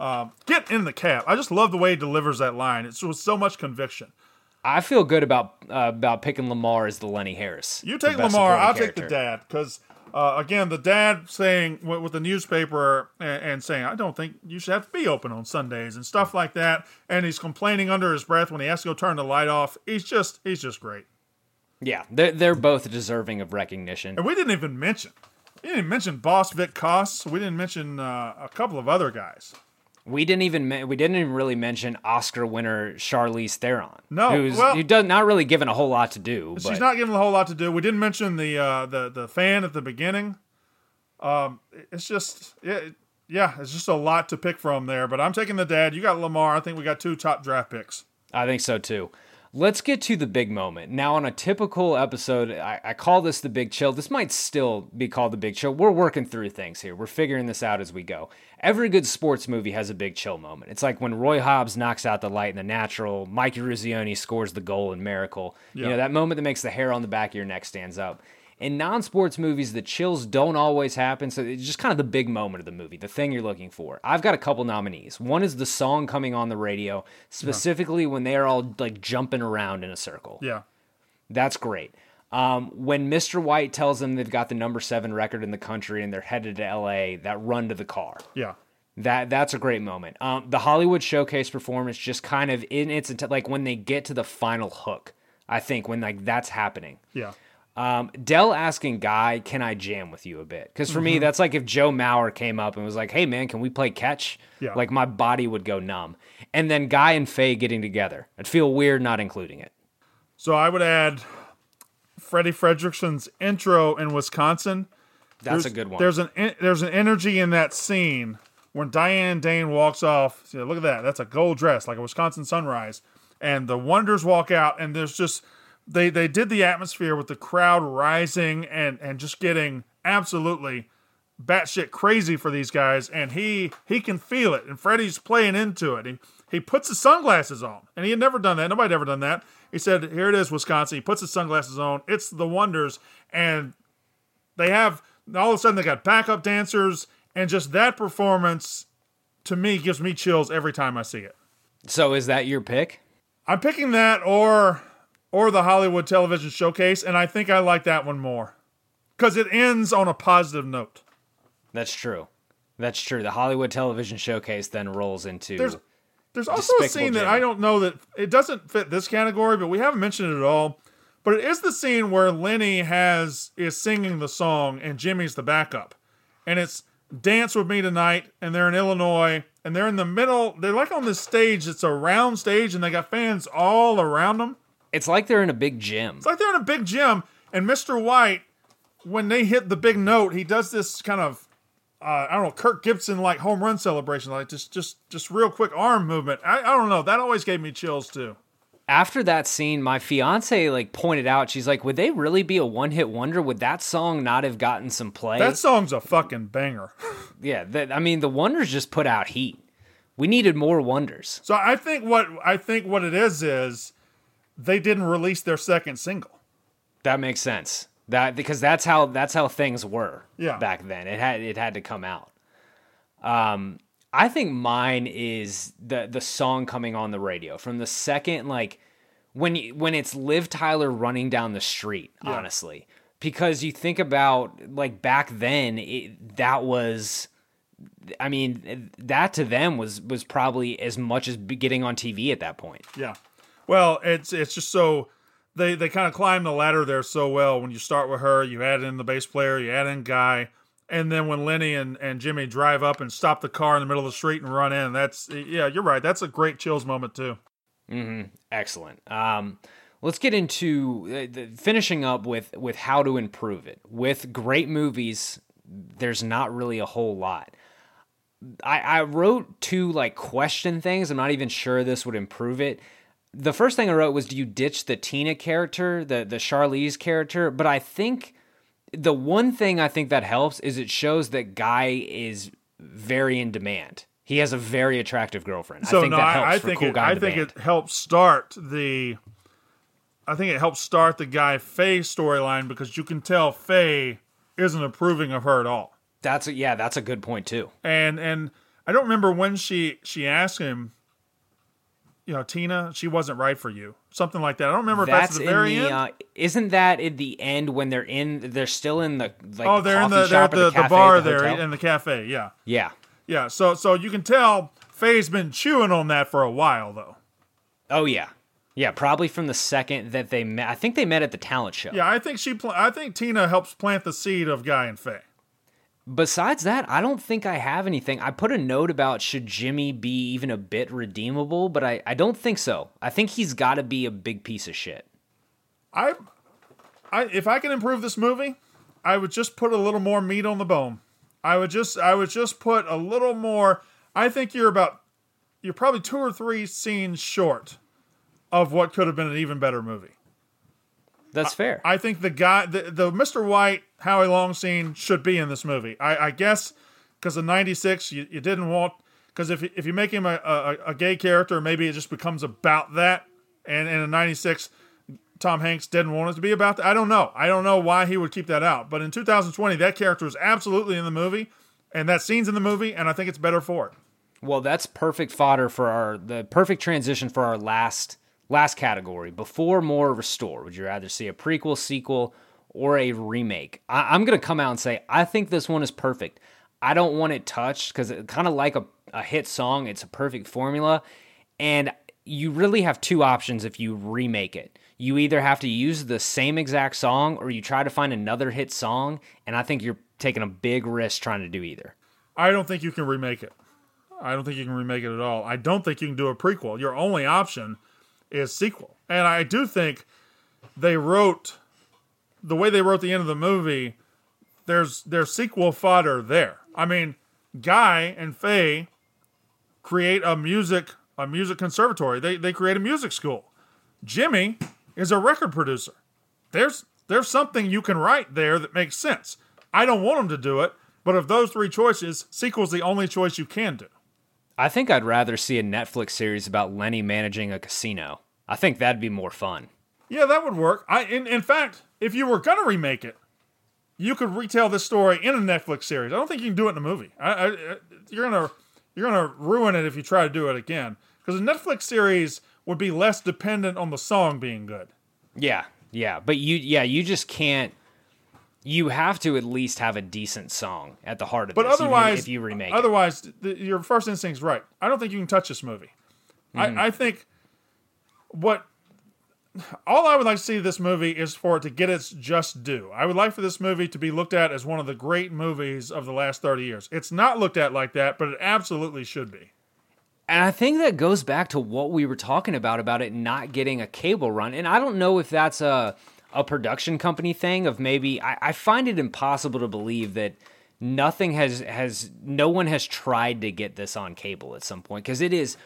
Speaker 5: Um, get in the cab. I just love the way he delivers that line. It's with so much conviction.
Speaker 4: I feel good about uh, about picking Lamar as the Lenny Harris.
Speaker 5: You take Lamar, I'll take the dad because uh, again, the dad saying with, with the newspaper and, and saying, "I don't think you should have to be open on Sundays" and stuff like that, and he's complaining under his breath when he has to go turn the light off. He's just he's just great.
Speaker 4: Yeah, they're they're both deserving of recognition.
Speaker 5: And we didn't even mention we didn't mention Boss Vic Koss. We didn't mention uh, a couple of other guys.
Speaker 4: We didn't even we didn't even really mention Oscar winner Charlize Theron.
Speaker 5: No,
Speaker 4: who's
Speaker 5: well-
Speaker 4: who does not really given a whole lot to do.
Speaker 5: She's
Speaker 4: but
Speaker 5: not given a whole lot to do. We didn't mention the uh, the the fan at the beginning. Um, it's just yeah, yeah, it's just a lot to pick from there. But I'm taking the dad. You got Lamar. I think we got two top draft picks.
Speaker 4: I think so too. Let's get to the big moment. Now, on a typical episode, I, I call this the big chill. This might still be called the big chill. We're working through things here. We're figuring this out as we go. Every good sports movie has a big chill moment. It's like when Roy Hobbs knocks out the light in The Natural, Mike Eruzione scores the goal in Miracle. You know, that moment that makes the hair on the back of your neck stands up. In non sports movies, the chills don't always happen. So it's just kind of the big moment of the movie, the thing you're looking for. I've got a couple nominees. One is the song coming on the radio, specifically when they are all like jumping around in a circle.
Speaker 5: Yeah.
Speaker 4: That's great. Um, when Mr. White tells them they've got the number seven record in the country and they're headed to LA, that run to the car.
Speaker 5: Yeah.
Speaker 4: That that's a great moment. Um, the Hollywood Showcase performance just kind of in its like when they get to the final hook. I think when like that's happening.
Speaker 5: Yeah.
Speaker 4: Um, Del asking Guy, "Can I jam with you a bit?" Because for me,
Speaker 5: Mhm.
Speaker 4: that's like if Joe Mauer came up and was like, "Hey man, can we play catch?"
Speaker 5: Yeah.
Speaker 4: Like my body would go numb. And then Guy and Faye getting together, I'd feel weird not including it.
Speaker 5: So I would add Freddie Fredrickson's intro in Wisconsin.
Speaker 4: That's
Speaker 5: There's-
Speaker 4: a good one.
Speaker 5: There's an there's an energy in that scene when Diane Dane walks off. See, look at that. That's a gold dress, like a Wisconsin sunrise. And the Wonders walk out, and there's just they they did the atmosphere with the crowd rising and and just getting absolutely batshit crazy for these guys. And he he can feel it, and Freddie's playing into it. He he puts his sunglasses on, and he had never done that. Nobody had ever done that. He said, "Here it is, Wisconsin." He puts his sunglasses on. It's the Wonders, and they have all of a sudden they got backup dancers, and just that performance to me gives me chills every time I see it.
Speaker 4: So is that your pick?
Speaker 5: I'm picking that or or the Hollywood Television Showcase, and I think I like that one more because it ends on a positive note.
Speaker 4: That's true. That's true. The Hollywood Television Showcase then rolls into.
Speaker 5: There's there's also a scene that. I don't know that it doesn't fit this category, but we haven't mentioned it at all. But it is the scene where Lenny has is singing the song and Jimmy's the backup, and it's "Dance with Me Tonight," and they're in Illinois, and they're in the middle. They're like on this stage. It's a round stage, and they got fans all around them.
Speaker 4: It's like they're in a big gym.
Speaker 5: It's like they're in a big gym, and Mr. White, when they hit the big note, he does this kind of uh, I don't know, Kirk Gibson like home run celebration, like just just just real quick arm movement. I, I don't know. That always gave me chills too.
Speaker 4: After that scene, my fiance like pointed out, she's like, "Would they really be a one-hit wonder? Would that song not have gotten some play?"
Speaker 5: That song's a fucking banger.
Speaker 4: yeah, that, I mean, the Wonders just put out heat. We needed more Wonders.
Speaker 5: So I think what I think what it is is they didn't release their second single.
Speaker 4: That makes sense. That because that's how that's how things were
Speaker 5: Yeah.
Speaker 4: back then. It had it had to come out. Um, I think mine is the the song coming on the radio from the second like when you, when it's Liv Tyler running down the street.
Speaker 5: Yeah.
Speaker 4: Honestly, because you think about like back then, it, that was. I mean, that to them was was probably as much as getting on TV at that point.
Speaker 5: Yeah. Well, it's it's just so they they kind of climb the ladder there so well. When you start with her, you add in the bass player, you add in Guy, and then when Lenny and, and Jimmy drive up and stop the car in the middle of the street and run in, that's yeah, you're right. That's a great chills moment too.
Speaker 4: hmm Excellent. Um, let's get into uh, the, finishing up with with how to improve it. With great movies, there's not really a whole lot. I, I wrote two like question things. I'm not even sure this would improve it. The first thing I wrote was, "Do you ditch the Tina character, the the Charlize character?" But I think the one thing I think that helps is it shows that Guy is very in demand. He has a very attractive girlfriend.
Speaker 5: So
Speaker 4: I think
Speaker 5: no,
Speaker 4: that
Speaker 5: I,
Speaker 4: helps
Speaker 5: I
Speaker 4: for
Speaker 5: think
Speaker 4: cool
Speaker 5: it, I think
Speaker 4: demand.
Speaker 5: it helps start the. I think it helps start the guy Faye storyline because you can tell Faye isn't approving of her at all.
Speaker 4: That's a, yeah, that's a good point too.
Speaker 5: And and I don't remember when she she asked him. You know, Tina, she wasn't right for you. Something like that. I don't remember if that's at the very
Speaker 4: in the,
Speaker 5: end.
Speaker 4: Uh, isn't that at the end when they're in? They're still in the like.
Speaker 5: oh, they're in the they're the, the,
Speaker 4: cafe
Speaker 5: bar
Speaker 4: the
Speaker 5: there in the cafe. Yeah,
Speaker 4: Yeah.
Speaker 5: yeah. So so you can tell Faye's been chewing on that for a while though.
Speaker 4: Oh yeah. Yeah, probably from the second that they met. I think they met at the talent show.
Speaker 5: Yeah, I think she. Pl- I think Tina helps plant the seed of Guy and Faye.
Speaker 4: Besides that, I don't think I have anything. I put a note about should Jimmy be even a bit redeemable, but I, I don't think so. I think he's got to be a big piece of shit.
Speaker 5: I, I if I can improve this movie, I would just put a little more meat on the bone. I would just I would just put a little more. I think you're about you're probably two or three scenes short of what could have been an even better movie.
Speaker 4: That's fair.
Speaker 5: I think the guy, the, the Mr. White Howie Long scene should be in this movie. I, I guess because in '96 you, you didn't want because if if you make him a, a, a gay character, maybe it just becomes about that. And, and in '96, Tom Hanks didn't want it to be about that. I don't know. I don't know why he would keep that out. But in 2020, that character is absolutely in the movie, and that scene's in the movie, and I think it's better for it.
Speaker 4: Well, that's perfect fodder for our the perfect transition for our last last category. Before, more, restore. Would you rather see a prequel, sequel, or a remake? I, I'm gonna come out and say I think this one is perfect. I don't want it touched because it kind of like a, a hit song. It's a perfect formula, and you really have two options if you remake it. You either have to use the same exact song or you try to find another hit song, and I think you're taking a big risk trying to do either.
Speaker 5: I don't think you can remake it. I don't think you can remake it at all. I don't think you can do a prequel. Your only option is sequel. And I do think they wrote the way they wrote the end of the movie. There's there's sequel fodder there. I mean, Guy and Faye create a music a music conservatory. They they create a music school. Jimmy is a record producer. There's there's something you can write there that makes sense. I don't want them to do it, but of those three choices, sequel's the only choice you can do.
Speaker 4: I think I'd rather see a Netflix series about Lenny managing a casino. I think that'd be more fun.
Speaker 5: Yeah, that would work. I in, in fact, if you were gonna remake it, you could retell this story in a Netflix series. I don't think you can do it in a movie. I, I, you're gonna you're gonna ruin it if you try to do it again because a Netflix series would be less dependent on the song being good.
Speaker 4: Yeah, yeah, but you, yeah, you just can't. You have to at least have a decent song at the heart of
Speaker 5: But
Speaker 4: this,
Speaker 5: otherwise,
Speaker 4: if you remake it.
Speaker 5: otherwise, th- your first instinct's right. I don't think you can touch this movie.
Speaker 4: Mhm.
Speaker 5: I, I think what all I would like to see this movie is for it to get its just due. I would like for this movie to be looked at as one of the great movies of the last 30 years. It's not looked at like that, but it absolutely should be.
Speaker 4: And I think that goes back to what we were talking about about it not getting a cable run. And I don't know if that's a a production company thing of maybe I, I find it impossible to believe that nothing has has no one has tried to get this on cable at some point because it is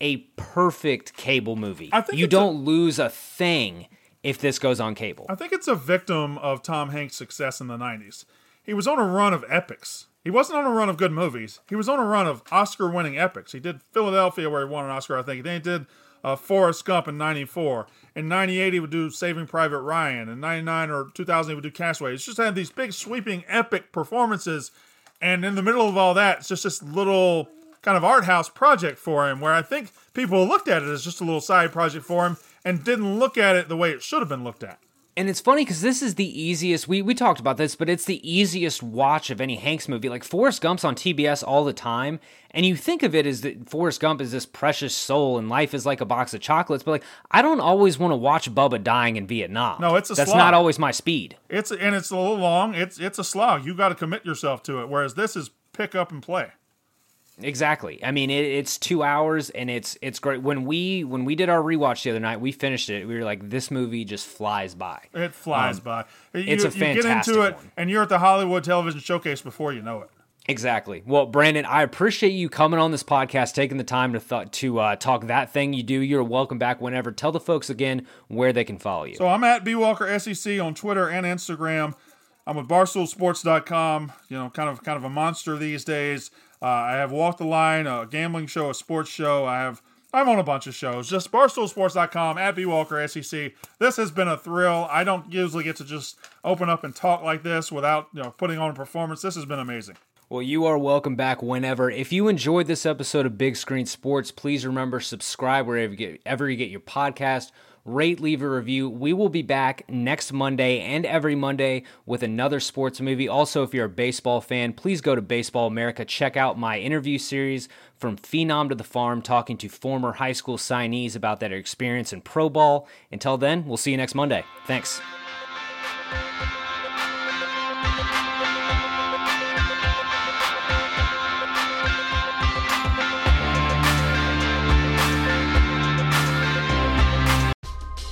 Speaker 4: a perfect cable movie.
Speaker 5: I think
Speaker 4: you don't lose a thing if this goes on cable.
Speaker 5: I think it's a victim of Tom Hanks' success in the 90s. He was on a run of epics. He wasn't on a run of good movies. He was on a run of Oscar winning epics. He did Philadelphia, where he won an Oscar, I think. Then he did uh, Forrest Gump in 94. In 98, he would do Saving Private Ryan. In 99 or 2000, he would do Castaway. He's just had these big, sweeping, epic performances. And in the middle of all that, it's just this little kind of art house project for him where I think people looked at it as just a little side project for him and didn't look at it the way it should have been looked at.
Speaker 4: And it's funny because this is the easiest. We we talked about this, but it's the easiest watch of any Hanks movie. Like Forrest Gump's on TBS all the time, and you think of it as that Forrest Gump is this precious soul, and life is like a box of chocolates. But like, I don't always want to watch Bubba dying in Vietnam.
Speaker 5: No, it's a
Speaker 4: that's
Speaker 5: slog.
Speaker 4: not always my speed.
Speaker 5: It's and it's a little long. It's it's a slog. You got to commit yourself to it. Whereas this is pick up and play.
Speaker 4: Exactly. I mean, it, it's two hours, and it's it's great. When we when we did our rewatch the other night, we finished it. We were like, this movie just flies by.
Speaker 5: It flies um, by. You,
Speaker 4: it's a fantastic.
Speaker 5: You get into it,
Speaker 4: one.
Speaker 5: and you're at the Hollywood Television Showcase before you know it.
Speaker 4: Exactly. Well, Brandon, I appreciate you coming on this podcast, taking the time to th- to uh, talk that thing you do. You're welcome back whenever. Tell the folks again where they can follow you.
Speaker 5: So I'm at B Walker SEC on Twitter and Instagram. I'm with BarstoolSports.com. You know, kind of kind of a monster these days. Uh, I have Walk the Line, a gambling show, a sports show. I have I'm on a bunch of shows. Just barstoolsports.com at B Walker SEC. This has been a thrill. I don't usually get to just open up and talk like this without you know putting on a performance. This has been amazing.
Speaker 4: Well, you are welcome back whenever. If you enjoyed this episode of Big Screen Sports, please remember subscribe wherever you get, ever you get your podcast. Rate, leave a review. We will be back next Monday and every Monday with another sports movie. Also, if you're a baseball fan, please go to Baseball America. Check out my interview series from Phenom to the Farm, talking to former high school signees about their experience in pro ball. Until then, we'll see you next Monday. Thanks.